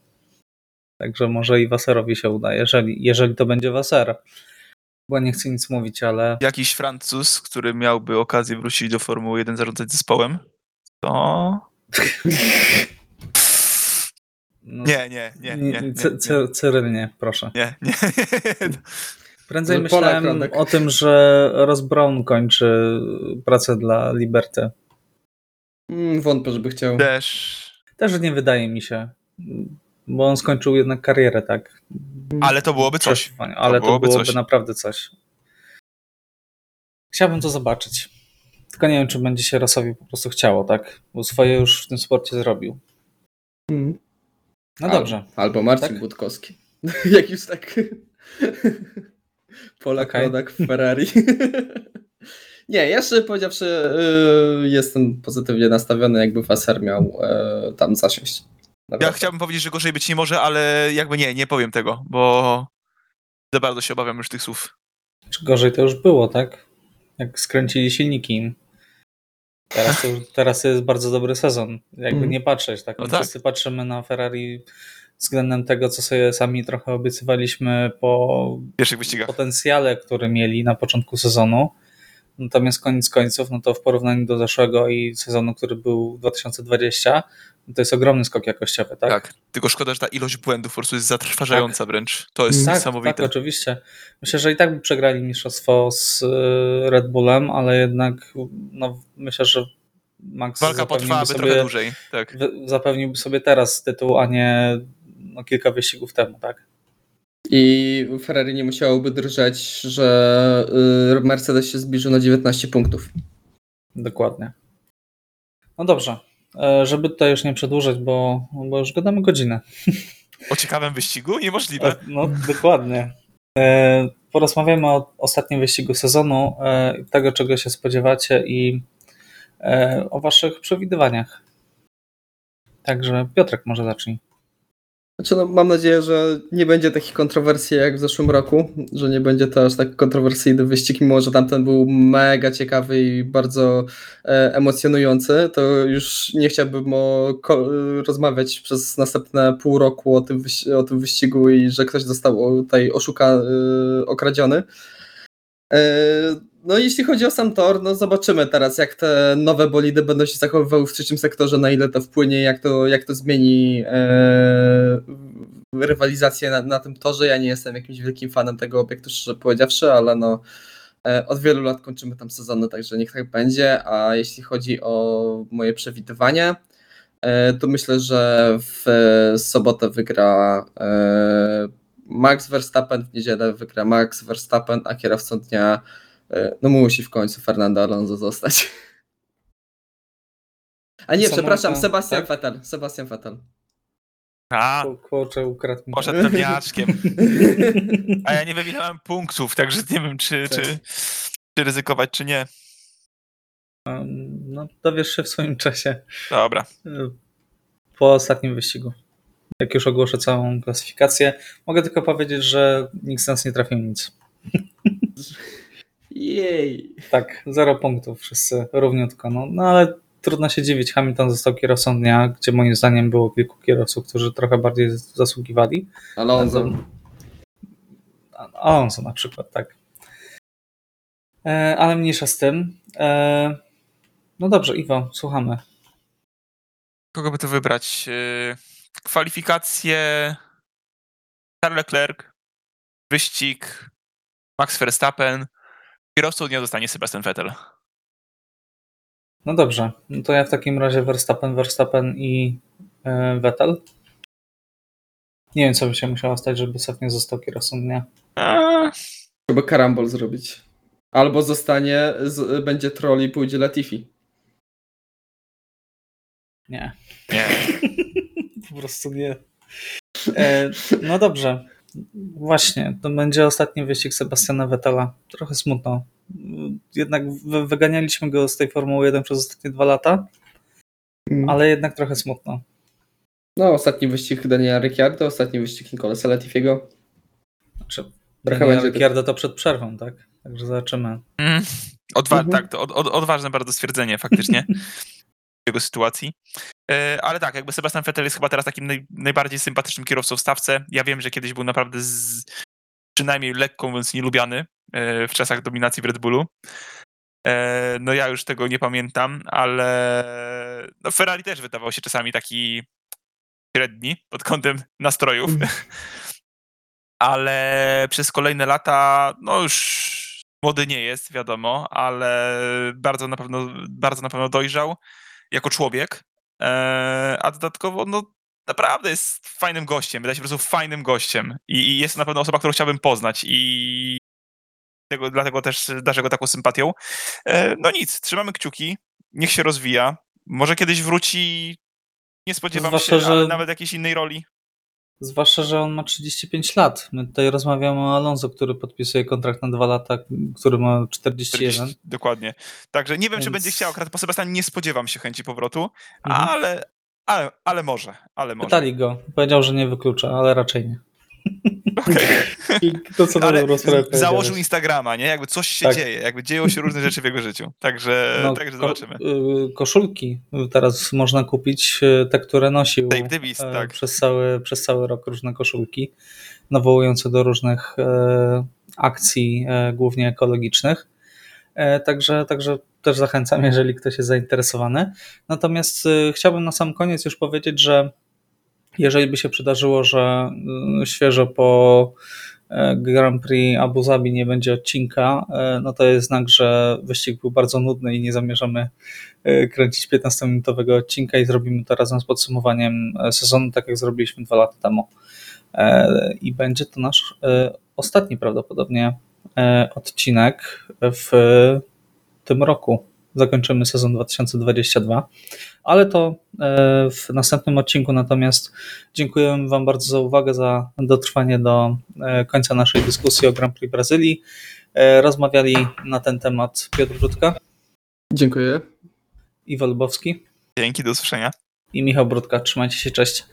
Także może i Waserowi się uda, jeżeli, jeżeli to będzie Waser. Bo nie chcę nic mówić, ale. Jakiś Francuz, który miałby okazję wrócić do Formuły 1 zarządzać zespołem, to. No, nie, nie, nie. nie, nie, nie. Cyryl nie, proszę. Nie, nie. Prędzej myślałem o tym, że Ross Brown kończy pracę dla Liberty. Mm, wątpię, żeby chciał. Też. Też nie wydaje mi się bo on skończył jednak karierę, tak? Ale to byłoby coś. Ale to byłoby byłoby coś. naprawdę coś. Chciałbym to zobaczyć. Tylko nie wiem, czy będzie się Rosowi po prostu chciało, tak? Bo swoje już w tym sporcie zrobił. Mm. No Al- dobrze. Albo Marcin Tak? Budkowski. Jak już tak. Polak Okej. rodak w Ferrari. Nie, ja szczerze powiedziawszy, yy, jestem pozytywnie nastawiony, jakby Wasser miał yy, tam zasiąść. Ja chciałbym powiedzieć, że gorzej być nie może, ale jakby nie, nie powiem tego, bo za bardzo się obawiam już tych słów. Czy gorzej to już było, tak? Jak skręcili silniki. Teraz to, już- teraz jest bardzo dobry sezon. Jakby Mhm. nie patrzeć, tak? No tak. Wszyscy patrzymy na Ferrari względem tego, co sobie sami trochę obiecywaliśmy po potencjale, który mieli na początku sezonu. Natomiast koniec końców, no to w porównaniu do zeszłego i sezonu, który był 2020, no to jest ogromny skok jakościowy, tak? Tak. Tylko szkoda, że ta ilość błędów po prostu jest zatrważająca wręcz. To jest. Tak, niesamowite. tak, oczywiście. Myślę, że i tak by przegrali mistrzostwo z y, Red Bullem, ale jednak no, myślę, że Max Walka potrwałaby trochę sobie, dłużej. Tak. zapewniłby sobie teraz tytuł, a nie no, kilka wyścigów temu, tak? I Ferrari nie musiałoby drżeć, że yy, Mercedes się zbliżył na 19 punktów. Dokładnie. No dobrze. E, Żeby tutaj już nie przedłużać, bo, bo już gadamy godzinę. O ciekawym wyścigu? Niemożliwe. E, No, dokładnie. E, Porozmawiamy o ostatnim wyścigu sezonu, tego czego się spodziewacie i o waszych przewidywaniach. Także Piotrek może zacznij. Znaczy, no, mam nadzieję, że nie będzie takich kontrowersji jak w zeszłym roku, że nie będzie to aż tak kontrowersyjny wyścig, mimo że tamten był mega ciekawy i bardzo e, emocjonujący, to już nie chciałbym o, ko, rozmawiać przez następne pół roku o tym, o tym wyścigu i że ktoś został tutaj oszuka, e, okradziony. E, No jeśli chodzi o sam tor, no zobaczymy teraz jak te nowe bolidy będą się zachowywały w trzecim sektorze, na ile to wpłynie, jak to, jak to zmieni e, rywalizację na, na tym torze. Ja nie jestem jakimś wielkim fanem tego obiektu, szczerze powiedziawszy, ale no e, od wielu lat kończymy tam sezony, także niech tak będzie. A jeśli chodzi o moje przewidywanie, e, to myślę, że w sobotę wygra e, Max Verstappen, w niedzielę wygra Max Verstappen, a kierowcą dnia no musi w końcu Fernando Alonso zostać. A nie, przepraszam, Sebastian tak? Vettel. Sebastian Vettel. A, Ku- Kurczę, ukradł mi. poszedł pewniaczkiem. A ja nie wywinąłem punktów, także nie wiem, czy, Tak. czy, czy ryzykować, czy nie. No, dowiesz się w swoim czasie. Dobra. e, Po ostatnim wyścigu. Jak już ogłoszę całą klasyfikację, mogę tylko powiedzieć, że nikt z nas nie trafił nic. Jej. Tak, zero punktów, wszyscy równiutko. No, no ale trudno się dziwić. Hamilton został kierowcą dnia, gdzie moim zdaniem było kilku kierowców, którzy trochę bardziej zasługiwali. Alonso. Alonso na przykład, tak. E, ale mniejsza z tym. E, no dobrze, Iwo, słuchamy. Kogo by tu wybrać? Yy, Kwalifikacje Charles Leclerc, wyścig Max Verstappen, kierowcą dnia zostanie Sebastian Vettel. No dobrze, no to ja w takim razie Verstappen, Verstappen i e, Vettel. Nie wiem, co by się musiało stać, żeby Sef nie został kierowcą dnia. Trzeba karambol zrobić. Albo zostanie, z, będzie troll i pójdzie Latifi. Nie, nie. po prostu nie. E, no dobrze, właśnie, to będzie ostatni wyścig Sebastiana Vettela. Trochę smutno. Jednak wy- wyganialiśmy go z tej Formuły 1 przez ostatnie dwa lata, ale jednak trochę smutno. No, ostatni wyścig Daniela Ricciardo, ostatni wyścig Nicolasa Latifiego. Znaczy, Trochę Daniela będzie. Ricciardo to przed przerwą, tak? Także zobaczymy. Mm, Odwa- Mhm. Tak, to od, od, odważne bardzo stwierdzenie faktycznie jego sytuacji. E, Ale tak, jakby Sebastian Vettel jest chyba teraz takim naj, najbardziej sympatycznym kierowcą w stawce. Ja wiem, że kiedyś był naprawdę z, przynajmniej lekko mówiąc nielubiany e, w czasach dominacji w Red Bullu. E, No ja już tego nie pamiętam, ale no Ferrari też wydawał się czasami taki średni pod kątem nastrojów. ale przez kolejne lata, no już młody nie jest, wiadomo, ale bardzo na pewno, bardzo na pewno dojrzał jako człowiek. E, A dodatkowo, no, naprawdę jest fajnym gościem, wydaje się po prostu fajnym gościem i, i jest to na pewno osoba, którą chciałbym poznać i tego, dlatego też darzę go taką sympatią. E, no nic, trzymamy kciuki, niech się rozwija, może kiedyś wróci, nie spodziewam Zwłaszcza, się, że- nawet jakiejś innej roli. Zwłaszcza, że on ma 35 lat. My tutaj rozmawiamy o Alonso, który podpisuje kontrakt na dwa lata, który ma 41. 40, dokładnie. Także nie wiem, czy Więc- będzie chciał, akurat po Sebastianie nie spodziewam się chęci powrotu, Mhm. ale, ale, ale może, ale może. Pytali go. Powiedział, że nie wyklucza, ale raczej nie. I to, co Ale założył. Instagrama, nie? Jakby coś się Tak. dzieje, jakby dzieją się różne rzeczy w jego życiu. Także, No, także ko- zobaczymy. y, Koszulki teraz można kupić, y, te, które nosił Davis, e, tak. przez, cały, przez cały rok, różne koszulki, nawołujące do różnych e, akcji, e, głównie ekologicznych. E, Także, także też zachęcam, jeżeli ktoś jest zainteresowany. Natomiast y, chciałbym na sam koniec już powiedzieć, że jeżeli by się przydarzyło, że y, świeżo po e, Grand Prix Abu Zabi nie będzie odcinka, e, no to jest znak, że wyścig był bardzo nudny i nie zamierzamy e, kręcić 15-minutowego odcinka i zrobimy to razem z podsumowaniem sezonu, tak jak zrobiliśmy dwa lata temu. I będzie to nasz ostatni prawdopodobnie odcinek w tym roku. Zakończymy sezon 2022, ale to e, w następnym odcinku. Natomiast dziękuję Wam bardzo za uwagę, za dotrwanie do e, końca naszej dyskusji o Grand Prix Brazylii. E, Rozmawiali na ten temat Piotr Brudka, Dziękuję. Iwo Lubowski Dzięki, do usłyszenia. i Michał Brudka. Trzymajcie się, cześć.